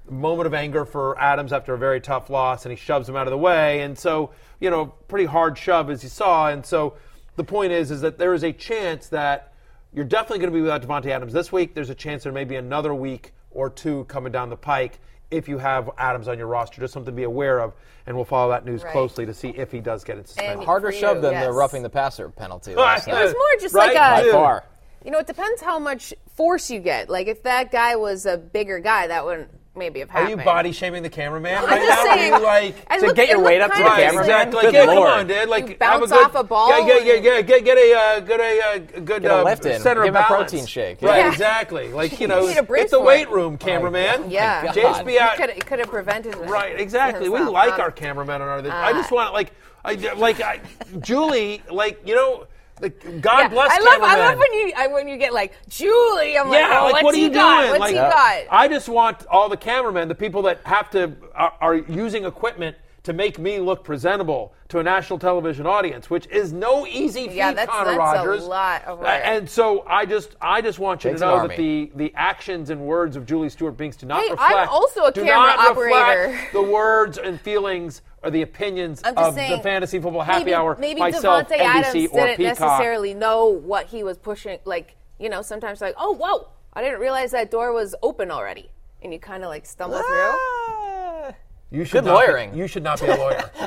moment of anger for Adams after a very tough loss and he shoves him out of the way. And so, you know, pretty hard shove as you saw. And so the point is, is that there is a chance that you're definitely going to be without Davante Adams this week. There's a chance there may be another week or two coming down the pike if you have Adams on your roster. Just something to be aware of, and we'll follow that news Right. closely to see if he does get it suspended. And- Harder For you, shove than the yes. roughing the passer penalty Well, last I- night. It's more just Right? like a. Dude. By far. You know, it depends how much force you get. Like if that guy was a bigger guy, that wouldn't maybe have Are you body shaming the cameraman I'm right just now? saying. Are you like? I To look- get your weight up to the Right, camera, exactly. Like, yeah, come on, dude. Like, You have bounce a good, off a ball Yeah, yeah, yeah, get, get, get a uh, get a uh, good Get a uh, lift in. center Give of him a protein shake. Right, Yeah. exactly. Like you know, need a it's the weight room, cameraman. Yeah. God. James be out. Could could have prevented it. Right, exactly. We like our cameramen on our. I uh, just want like, I like I, Julie, like you know, like God Yeah, bless I love. cameramen. I love when you I, when you get like Julie. I'm like, oh, like what's what are he you got? doing? What's like, he got? I just want all the cameramen, the people that have to are, are using equipment to make me look presentable to a national television audience, which is no easy feat, Yeah, that's- Connor that's a Rogers. lot of work. And so I just I just want you Takes to know that the the actions and words of Julie Stewart Binks do not Hey, I'm also a do camera not operator. reflect the words and feelings or the opinions of saying, the fantasy football happy maybe, hour Maybe myself, Davante NBC Adams didn't Peacock. necessarily know what he was pushing. Like you know, sometimes like, oh whoa, I didn't realize that door was open already, and you kind of like stumble through. Ah. You should Good not be- lawyering. you should not be a lawyer.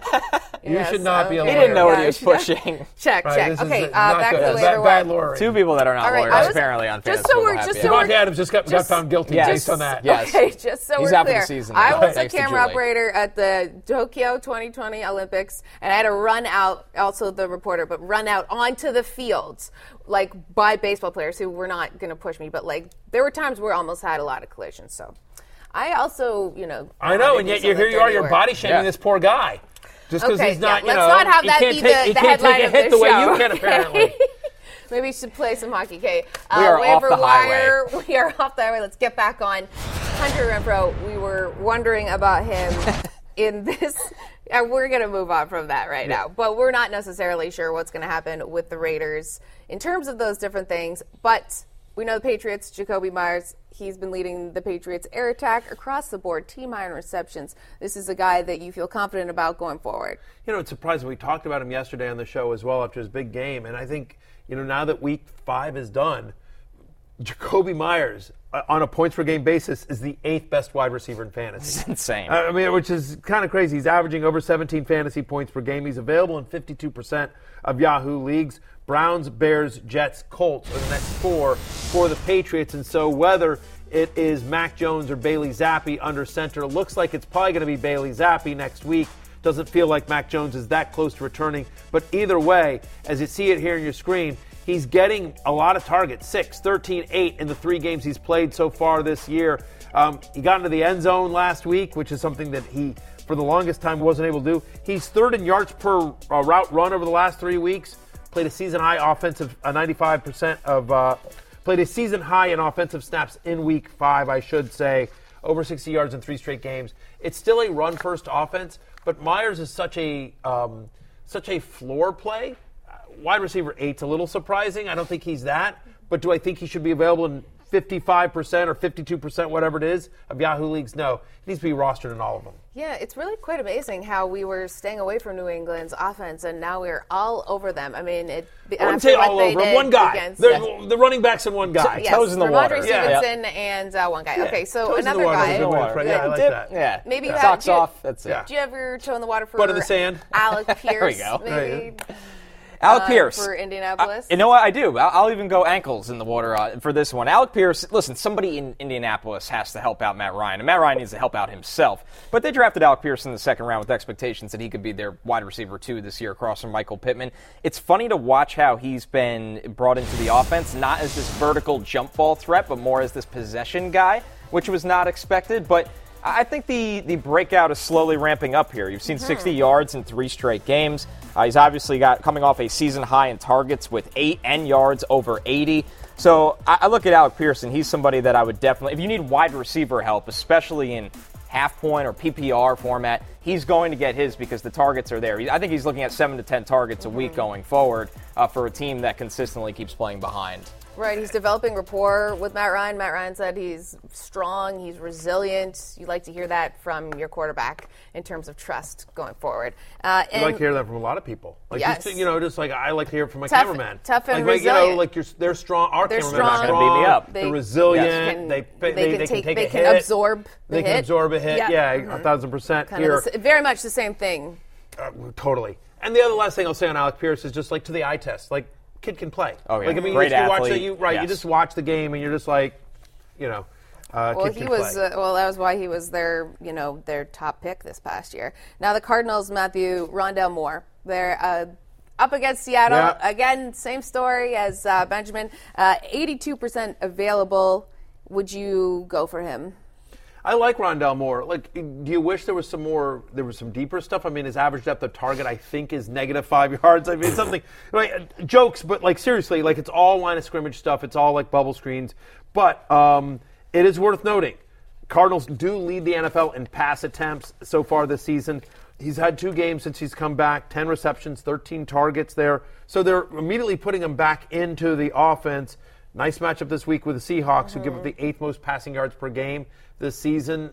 you Yes, should not be a lawyer. He didn't know what he was pushing. Check, Right, check. this is Okay, not uh, back good. to the Bad- bad wire. lawyering. Two people that are not All right, lawyers was- apparently on just so we're- just so we're- Davante Adams just got, got found guilty Yes. based on that. Yes. Okay, just so He's we're out the clear. season I was a camera operator at the Tokyo 2020 Olympics, and I had to run out, also the reporter, but run out onto the fields, like by baseball players who were not going to push me. But like, there were times where I almost had a lot of collisions. So I also, you know. I know, and yet you're here. You are. You're dirty body shaming Yeah. this poor guy just because Okay, he's not. yeah, you let's know, not have he that can't be take, the- he the can't take headline a of hit this the way show. you can apparently. Maybe you should play some hockey. Okay, We uh, are off waiver the wire. We are off the highway. Let's get back on Hunter Renfrow. We were wondering about him in this. And we're going to move on from that right now, but we're not necessarily sure what's going to happen with the Raiders in terms of those different things. But we know the Patriots, Jakobi Meyers, he's been leading the Patriots air attack across the board, team high in receptions. This is a guy that you feel confident about going forward. You know, it's surprising. We talked about him yesterday on the show as well after his big game, and I think you know now that Week Five is done, Jakobi Meyers uh, on a points per game basis is the eighth best wide receiver in fantasy. It's insane. I mean, which is kind of crazy. He's averaging over 17 fantasy points per game. He's available in 52% of Yahoo leagues. Browns, Bears, Jets, Colts are the next four for the Patriots. And so whether it is Mac Jones or Bailey Zappe under center, looks like it's probably going to be Bailey Zappe next week. Doesn't feel like Mac Jones is that close to returning. But either way, as you see it here on your screen, He's getting a lot of targets 6, 13, 8 in the three games he's played so far this year. Um, he got into the end zone last week, which is something that he, for the longest time, wasn't able to do. He's third in yards per uh, route run over the last three weeks. Played a season high offensive, uh, 95% of, uh, played a season high in offensive snaps in week five, I should say. Over 60 yards in three straight games. It's still a run first offense, but Meyers is such a, um, such a floor play wide receiver eight's a little surprising. I don't think he's that. But do I think he should be available in 55% or 52%, whatever it is, of Yahoo leagues? No. He needs to be rostered in all of them. Yeah, it's really quite amazing how we were staying away from New England's offense, and now we're all over them. I mean, it. I wouldn't say all over them. One guy. Against, the, the running backs and one guy. yes, Toes in the Rhamondre water. Stevenson Yeah. and uh, one guy. Yeah. Okay, so Toes in the another water guy. a good way to phrase it. Yeah, I like Dip. that. Yeah. Maybe you yeah. have- socks do you- off. That's it. Yeah. Do you have your toe in the water for Foot in the sand. Alec Pierce? There we go. Maybe Alec uh, Pierce for Indianapolis. You know what? I do. I'll, I'll even go ankles in the water uh, for this one. Alec Pierce, listen, somebody in Indianapolis has to help out Matt Ryan, and Matt Ryan needs to help out himself. But they drafted Alec Pierce in the second round with expectations that he could be their wide receiver two this year across from Michael Pittman. It's funny to watch how he's been brought into the offense, not as this vertical jump ball threat, but more as this possession guy, which was not expected. But I think the, the breakout is slowly ramping up here. You've seen 60 yards in three straight games. Uh, he's obviously got coming off a season high in targets with eight and yards over 80. So I, I look at Alec Pearson. He's somebody that I would definitely, if you need wide receiver help, especially in half point or PPR format, he's going to get his because the targets are there. I think he's looking at seven to 10 targets a week going forward uh, for a team that consistently keeps playing behind. Right, he's developing rapport with Matt Ryan. Matt Ryan said he's strong, he's resilient. You like to hear that from your quarterback in terms of trust going forward. Uh, I like to hear that from a lot of people. Like Yes. just, you know, just like I like to hear it from my Tough- cameraman. tough and like, like, You know, resilient. like you're, they're strong. Our They're cameramen are strong. strong. Gonna beat me up. They're They- resilient. Can- they, they they, can they can take- take they a can hit. absorb the They can hit. absorb a hit. Yeah. Yeah, Mhm. a thousand percent. kind here, of the, very much the same thing. uh, totally. And the other last thing I'll say on Alec Pierce is just like to the eye test. Like kid can play. Oh, yeah. Like I mean, Great you just watch athlete. that. You right. You just watch the game and you're just like, you know. Uh, Well, he was uh, well. That was why he was their, you know, their top pick this past year. Now the Cardinals, Matthew Rondale Moore, they're uh, up against Seattle Yeah. again. Same story as uh, Benjamin. Uh, Eighty-two percent available. Would you go for him? I like Rondale Moore. Like, do you wish there was some more? There was some deeper stuff. I mean, his average depth of target, I think, is negative five yards. I mean, something jokes, but like seriously, like it's all line of scrimmage stuff. It's all like bubble screens. But um, it is worth noting, Cardinals do lead the NFL in pass attempts so far this season. He's had two games since he's come back, 10 receptions, 13 targets there. So they're immediately putting him back into the offense. Nice matchup this week with the Seahawks, who give up the eighth most passing yards per game this season.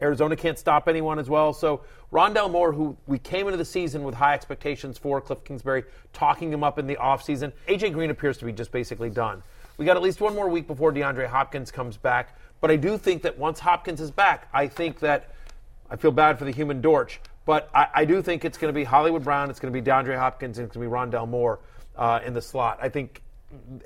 Arizona can't stop anyone as well. So Rondale Moore, who we came into the season with high expectations for, Cliff Kingsbury talking him up in the offseason. AJ Green appears to be just basically done. We got at least one more week before DeAndre Hopkins comes back. But I do think that once Hopkins is back, I think that I feel bad for the human Dortch, but I, I do think it's going to be Hollywood Brown, it's going to be DeAndre Hopkins, and it's going to be Rondale Moore uh, in the slot. I think,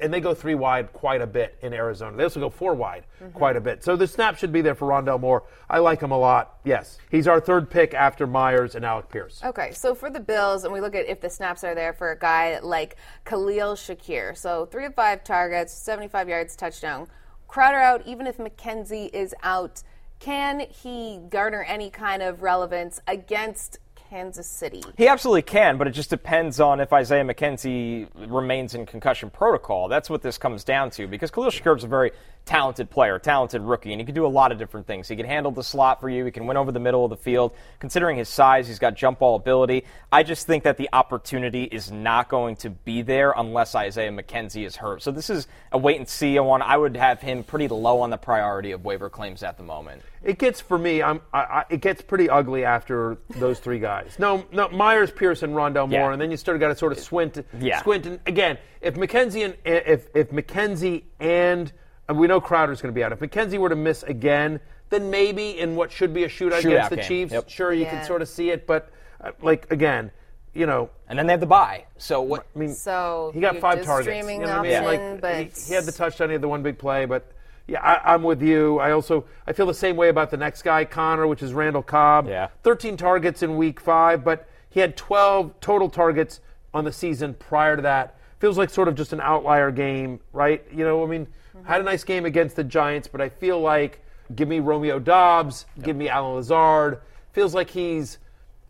and they go three wide quite a bit in Arizona. They also go four wide quite a bit. So the snap should be there for Rondale Moore. I like him a lot. Yes, he's our third pick after Meyers and Alec Pierce. Okay, so for the Bills, and we look at if the snaps are there for a guy like Khalil Shakir. So three of five targets, 75 yards, touchdown. Crowder out, even if McKenzie is out. Can he garner any kind of relevance against Kansas City? He absolutely can, but it just depends on if Isaiah McKenzie remains in concussion protocol. That's what this comes down to because Khalil is a very talented player, talented rookie, and he can do a lot of different things. He can handle the slot for you. He can win over the middle of the field. Considering his size, he's got jump ball ability. I just think that the opportunity is not going to be there unless Isaiah McKenzie is hurt. So this is a wait and see one. I would have him pretty low on the priority of waiver claims at the moment. It gets for me. I'm. I, I, it gets pretty ugly after those three guys. guys. No, no, Meyers, Pierce, and Rondale Yeah. Moore, and then you sort of got to sort of squint, Yeah. squint. And again, if McKenzie and if if McKenzie and, and we know Crowder's going to be out. If McKenzie were to miss again, then maybe in what should be a shootout, Shootout against the game. Chiefs, Yep. sure you Yeah. can sort of see it. But uh, like again, you know, And then they have the bye. So what? I mean, So he got five targets. you know what I mean? option, Like, but he, he had the touchdown, he had the one big play, but yeah, I, I'm with you. I also I feel the same way about the next guy, Connor, which is Randall Cobb. Yeah. 13 targets in Week Five, but he had 12 total targets on the season prior to that. Feels like sort of just an outlier game, right? You know, I mean, had a nice game against the Giants, but I feel like give me Romeo Doubs, give me Allen Lazard. Feels like he's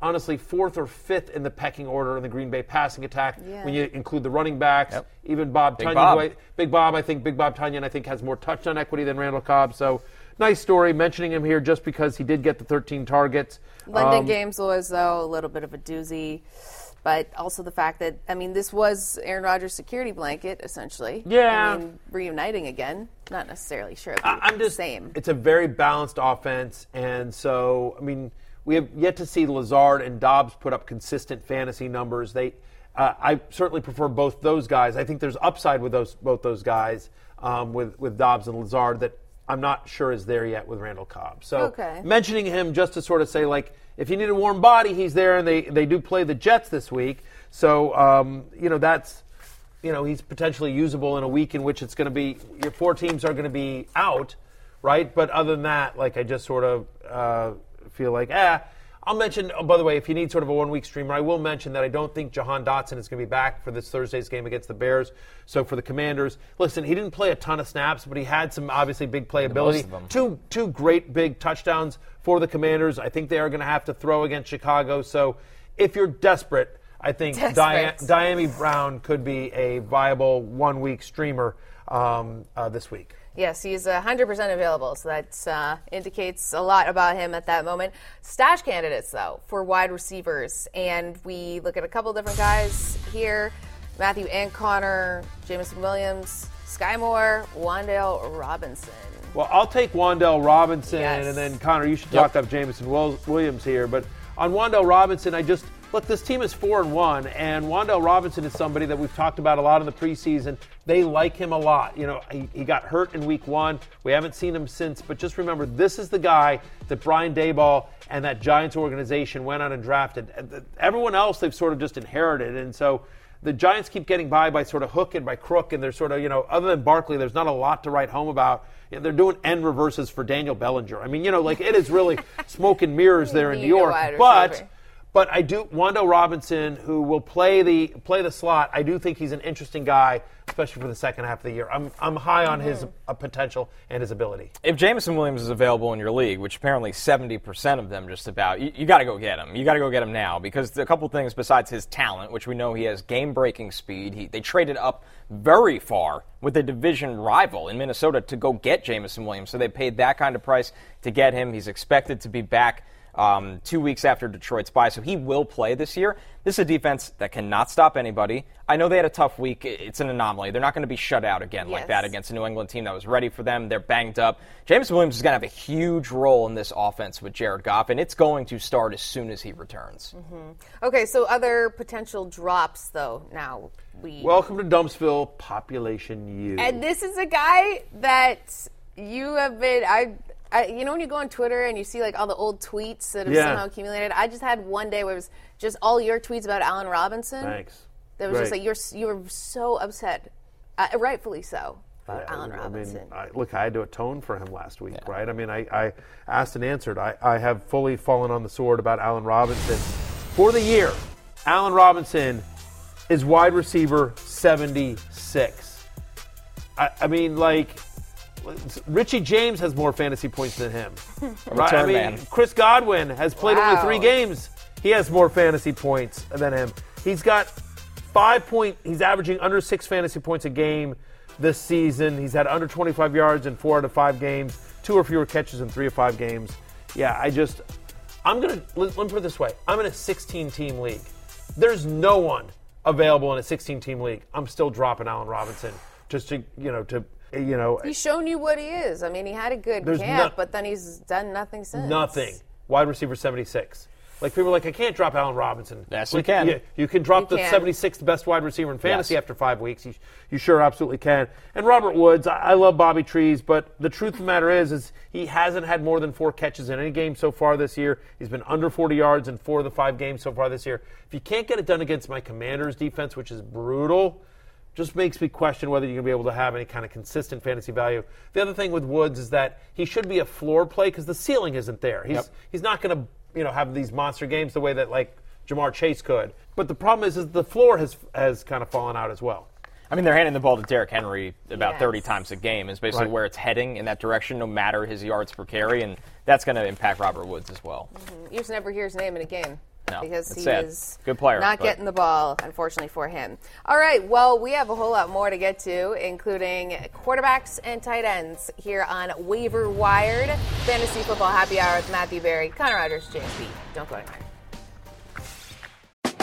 honestly fourth or fifth in the pecking order in the Green Bay passing attack Yeah. when you include the running backs, Yep. even Bob Big Tonyan. Bob. I, Big Bob, I think Big Bob Tonyan, I think has more touchdown equity than Randall Cobb. So nice story. Mentioning him here just because he did get the 13 targets. London Um, games was though a little bit of a doozy, but also the fact that I mean this was Aaron Rodgers' security blanket essentially. Yeah. I mean, reuniting again, not necessarily sure. I- I'm just the same. It's a very balanced offense, and so I mean, we have yet to see Lazard and Doubs put up consistent fantasy numbers. They, uh, I certainly prefer both those guys. I think there's upside with those both those guys um, with with Doubs and Lazard that I'm not sure is there yet with Randall Cobb. So Okay. mentioning him just to sort of say like, if you need a warm body, he's there, and they they do play the Jets this week. So um, you know that's you know, he's potentially usable in a week in which it's going to be your four teams are going to be out, right? But other than that, like I just sort of uh, feel like, eh. I'll mention. Oh, by the way, if you need sort of a one-week streamer, I will mention that I don't think Jahan Dotson is going to be back for this Thursday's game against the Bears. So for the Commanders, listen, he didn't play a ton of snaps, but he had some obviously big playability. of them. Two two great big touchdowns for the Commanders. I think they are going to have to throw against Chicago. So if you're desperate, I think Dia- Desperate. Dyami Brown could be a viable one week streamer um, uh, this week. Yes, he's 100% available, so that uh, indicates a lot about him at that moment. Stash candidates, though, for wide receivers. And we look at a couple different guys here Matthew and Connor, Jameson Williams, Sky Moore, Wan'Dale Robinson. Well, I'll take Wan'Dale Robinson, Yes. and then Connor, you should Yep. talk up Jameson Williams here. But on Wan'Dale Robinson, I just look. This team is four and one, and Wan'Dale Robinson is somebody that we've talked about a lot in the preseason. They like him a lot. You know, he, he got hurt in week one. We haven't seen him since. But just remember, this is the guy that Brian Daboll and that Giants organization went out and drafted. Everyone else they've sort of just inherited, and so the Giants keep getting by by sort of hook and by crook, and they're sort of, you know, other than Barkley, there's not a lot to write home about. You know, they're doing end reverses for Daniel Bellinger. I mean, you know, like it is really smoke and mirrors there in New York. But. But I do Wando Robinson, who will play the play the slot. I do think he's an interesting guy, especially for the second half of the year. I'm I'm high on his uh, potential and his ability. If Jameson Williams is available in your league, which apparently 70% of them just about, you, you got to go get him. You got to go get him now because a couple things besides his talent, which we know he has game breaking speed. He, they traded up very far with a division rival in Minnesota to go get Jameson Williams. So they paid that kind of price to get him. He's expected to be back um, two weeks after Detroit's bye, so he will play this year. This is a defense that cannot stop anybody. I know they had a tough week. It's an anomaly. They're not going to be shut out again like that against a New England team that was ready for them. They're banged up. James Williams is going to have a huge role in this offense with Jared Goff, and it's going to start as soon as he returns. Okay, so other potential drops, though, now we. Welcome to Dumpsville, Population U. And this is a guy that you have been. I, I, you know, when you go on Twitter and you see like all the old tweets that have Yeah. somehow accumulated. I just had one day where it was just all your tweets about Allen Robinson. Thanks. That was just like you're you were so upset, uh, rightfully so, about Yeah, Allen I Robinson. mean, I, look, I had to atone for him last week, right? I mean, I, I asked and answered. I, I have fully fallen on the sword about Allen Robinson. For the year, Allen Robinson is wide receiver 76. I, I mean, like, Richie James has more fantasy points than him. right? I mean, man. Chris Godwin has played only three games. He has more fantasy points than him. He's got five point. He's averaging under six fantasy points a game this season. He's had under 25 yards in four out of five games, two or fewer catches in three or five games. Yeah, I just, I'm gonna let, let me put it this way. I'm in a 16 team league. There's no one available in a 16 team league. I'm still dropping Allen Robinson just to you know to you know He's shown you what he is. I mean, he had a good camp, no- but then he's done nothing since. nothing. Wide receiver 76. Like people are like, I can't drop Allen Robinson. Yes, like, you can. You, you can drop You the can. 76th best wide receiver in fantasy Yes. after five weeks. You, you sure absolutely can. And Robert Woods, I, I love Bobby Trees, but the truth of the matter is, is he hasn't had more than four catches in any game so far this year. He's been under 40 yards in four of the five games so far this year. If you can't get it done against my Commanders defense, which is brutal, just makes me question whether you're going to be able to have any kind of consistent fantasy value. The other thing with Woods is that he should be a floor play because the ceiling isn't there. He's Yep. he's not going to you know have these monster games the way that like Ja'Marr Chase could. But the problem is, is the floor has has kind of fallen out as well. I mean, they're handing the ball to Derrick Henry about Yes. 30 times a game. Is basically Right. where it's heading in that direction, no matter his yards per carry, and that's going to impact Robert Woods as well. Mm-hmm. You just never hear his name in a game. No, because he sad. is Good player, not but- getting the ball, unfortunately for him. All right, well, we have a whole lot more to get to, including quarterbacks and tight ends here on Waiver Wired Fantasy Football Happy Hour with Matthew Berry, Connor Rogers, James B. Don't go anywhere.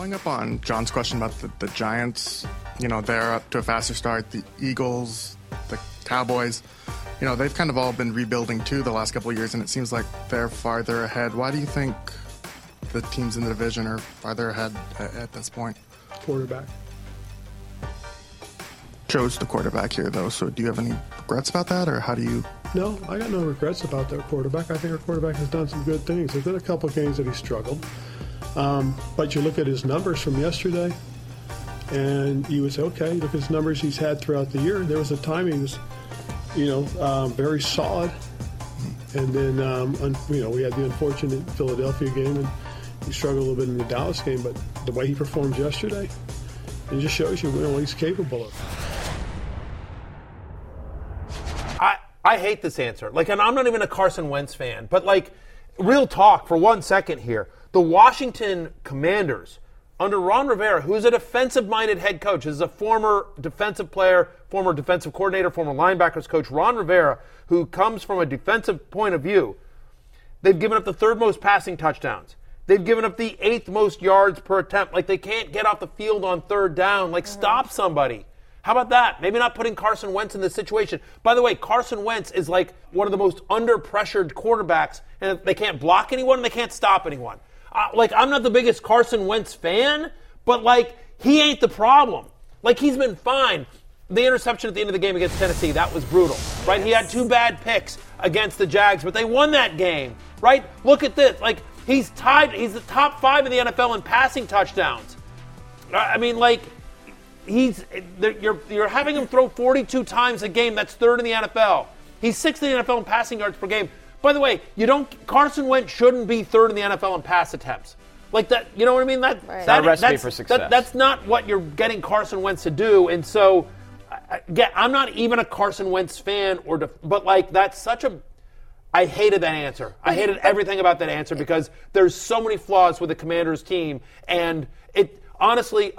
Following up on John's question about the, the Giants, you know, they're up to a faster start. The Eagles, the Cowboys, you know, they've kind of all been rebuilding too the last couple of years, and it seems like they're farther ahead. Why do you think the teams in the division are farther ahead at, at this point? Quarterback. Chose the quarterback here, though, so do you have any regrets about that, or how do you. No, I got no regrets about their quarterback. I think our quarterback has done some good things. There's been a couple of games that he struggled. Um, but you look at his numbers from yesterday, and you would say, okay, look at his numbers he's had throughout the year. There was a time he was, you know, um, very solid. And then, um, un- you know, we had the unfortunate Philadelphia game, and he struggled a little bit in the Dallas game. But the way he performed yesterday, it just shows you, you know, what he's capable of. I, I hate this answer. Like, and I'm not even a Carson Wentz fan, but like, real talk for one second here. The Washington Commanders, under Ron Rivera, who's a defensive minded head coach, is a former defensive player, former defensive coordinator, former linebackers coach, Ron Rivera, who comes from a defensive point of view. They've given up the third most passing touchdowns. They've given up the eighth most yards per attempt. Like, they can't get off the field on third down. Like, mm-hmm. stop somebody. How about that? Maybe not putting Carson Wentz in this situation. By the way, Carson Wentz is like one of the most under pressured quarterbacks, and they can't block anyone, and they can't stop anyone. Like, I'm not the biggest Carson Wentz fan, but like, he ain't the problem. Like, he's been fine. The interception at the end of the game against Tennessee, that was brutal, right? He had two bad picks against the Jags, but they won that game, right? Look at this. Like, he's tied, he's the top five in the NFL in passing touchdowns. I I mean, like, he's you're you're having him throw 42 times a game. That's third in the NFL. He's sixth in the NFL in passing yards per game. By the way, you don't Carson Wentz shouldn't be third in the NFL in pass attempts. Like that, you know what I mean? That, Right. that Not a recipe that's, for success. that- that's not what you're getting Carson Wentz to do. And so, I- I- yeah, I'm not even a Carson Wentz fan, or def- but like that's such a. I hated that answer. I hated everything about that answer because there's so many flaws with the Commanders team, and it honestly,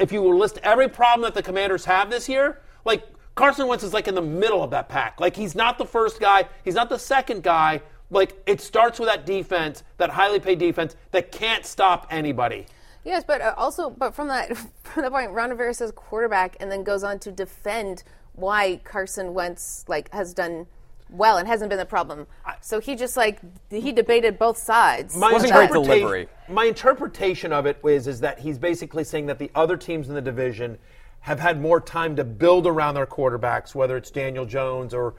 if you were list every problem that the Commanders have this year, like Carson Wentz is like in the middle of that pack. Like he's not the first guy, he's not the second guy. Like it starts with that defense, that highly paid defense that can't stop anybody. Yes, but uh, also, but from that from that point, Ron Rivera says quarterback, and then goes on to defend why Carson Wentz like has done well and hasn't been the problem. So he just like he debated both sides. My of that. interpreta- My interpretation of it is is that he's basically saying that the other teams in the division have had more time to build around their quarterbacks, whether it's Daniel Jones or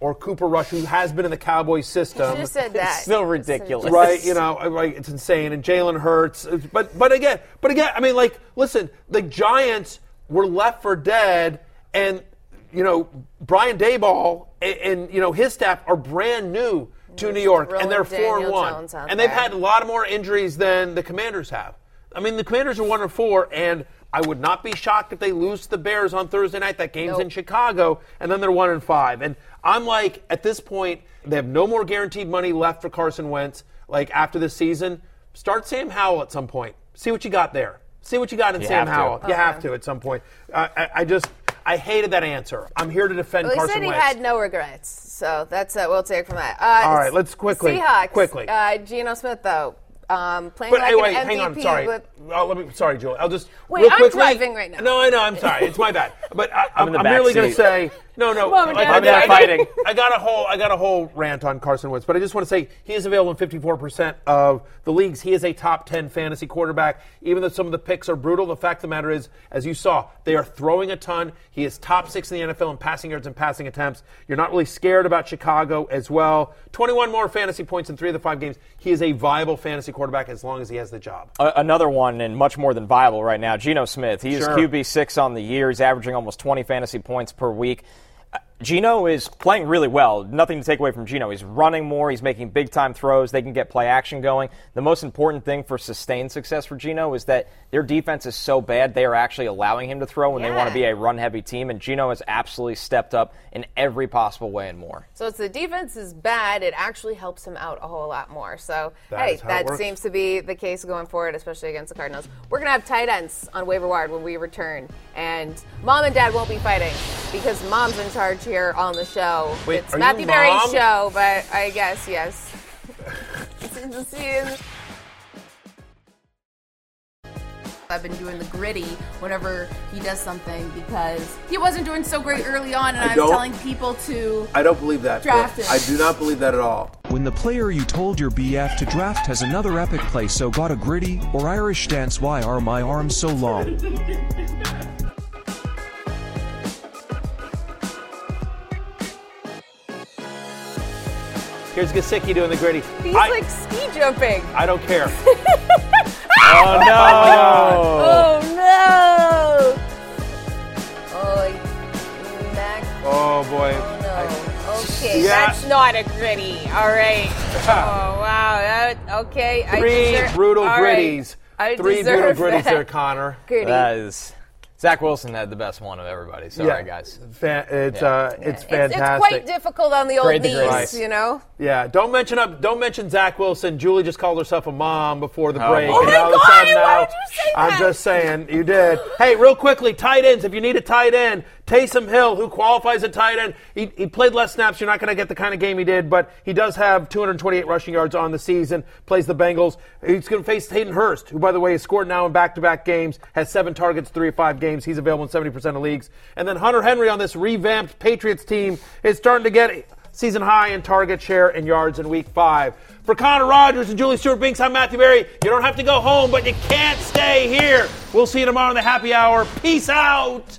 or Cooper Rush, who has been in the Cowboys system. Should've said that. so ridiculous. Right, you know, like it's insane. And Jalen Hurts, but but again, but again, I mean, like, listen, the Giants were left for dead, and you know, Brian Daboll and, and you know his staff are brand new to New York, and they're throwing four and one, and they've there. had a lot more injuries than the Commanders have. I mean, the Commanders are one and four, and I would not be shocked if they lose to the Bears on Thursday night. That game's in Chicago, and then they're one and five. And I'm like, at this point, they have no more guaranteed money left for Carson Wentz. Like after this season, start Sam Howell at some point. See what you got there. See what you got in You Sam have to. Howell. You have to at some point. Uh, I, I just, I hated that answer. I'm here to defend Well, he Carson said he Wentz. had no regrets, so that's uh, we'll take from that. Uh, All right, let's quickly- Seahawks. quickly. Uh, Geno Smith though, um, playing But like hey, wait, an hang on. Sorry. with Oh, let me. Sorry, Julie. I'll just. Wait, real I'm quickly, driving right now. No, I know. I'm sorry. It's my bad. But I, I'm, in the I'm merely going to say no, no. Mom like, I'm not fighting. I got a whole. I got a whole rant on Carson Wentz, but I just want to say he is available in 54 percent of the leagues. He is a top 10 fantasy quarterback. Even though some of the picks are brutal, the fact of the matter is, as you saw, they are throwing a ton. He is top six in the NFL in passing yards and passing attempts. You're not really scared about Chicago as well. 21 more fantasy points in three of the five games. He is a viable fantasy quarterback as long as he has the job. Another one and much more than viable right now, Geno Smith. He is Sure. QB six on the year. He's averaging almost 20 fantasy points per week. Geno is playing really well. Nothing to take away from Geno. He's running more. He's making big time throws. They can get play action going. The most important thing for sustained success for Geno is that their defense is so bad they are actually allowing him to throw when they want to be a run heavy team. And Geno has absolutely stepped up in every possible way and more. So it's the defense is bad. It actually helps him out a whole lot more. So That hey, is how it that seems to be the case going forward, especially against the Cardinals. We're gonna have tight ends on waiver wire when we return, and mom and dad won't be fighting because mom's in charge here on the show. Wait, it's are you Matthew Berry's show, but I guess yes. It's- it's- I've been doing the gritty whenever he does something because he wasn't doing so great early on, and I I, was telling people to. I don't believe that. Draft Brooke. him. I do not believe that at all. When the player you told your BF to draft has another epic play, so got a gritty or Irish dance. Why are my arms so long? Here's Gasicki doing the gritty. He's I, like ski jumping. I don't care. oh no! Oh no! Oh, Mac. Oh boy. Oh, okay, Yeah. that's not a gritty. All right. Oh wow. That, okay. I Three deserve- brutal all right. gritties. I Three brutal gritties that. there, Connor. Gritty. That is. Zach Wilson had the best one of everybody. Sorry, Yeah. guys. Fa- it's Yeah. uh, it's It's, fantastic. it's quite difficult on the old Grade knees, gritties. you know. Yeah, don't mention up. Don't mention Zach Wilson. Julie just called herself a mom before the Oh, break. boy. and Oh my God, sudden why now- would you say that? I'm just saying, you did. Hey, real quickly, tight ends. If you need a tight end, Taysom Hill, who qualifies a tight end, he, he played less snaps. You're not going to get the kind of game he did, but he does have 228 rushing yards on the season. Plays the Bengals. He's going to face Hayden Hurst, who, by the way, has scored now in back-to-back games. Has seven targets, three or five games. He's available in 70% of leagues. And then Hunter Henry on this revamped Patriots team is starting to get season high in target share and yards in week five. For Connor Rogers and Julie Stewart Binks, I'm Matthew Berry. You don't have to go home, but you can't stay here. We'll see you tomorrow in the happy hour. Peace out.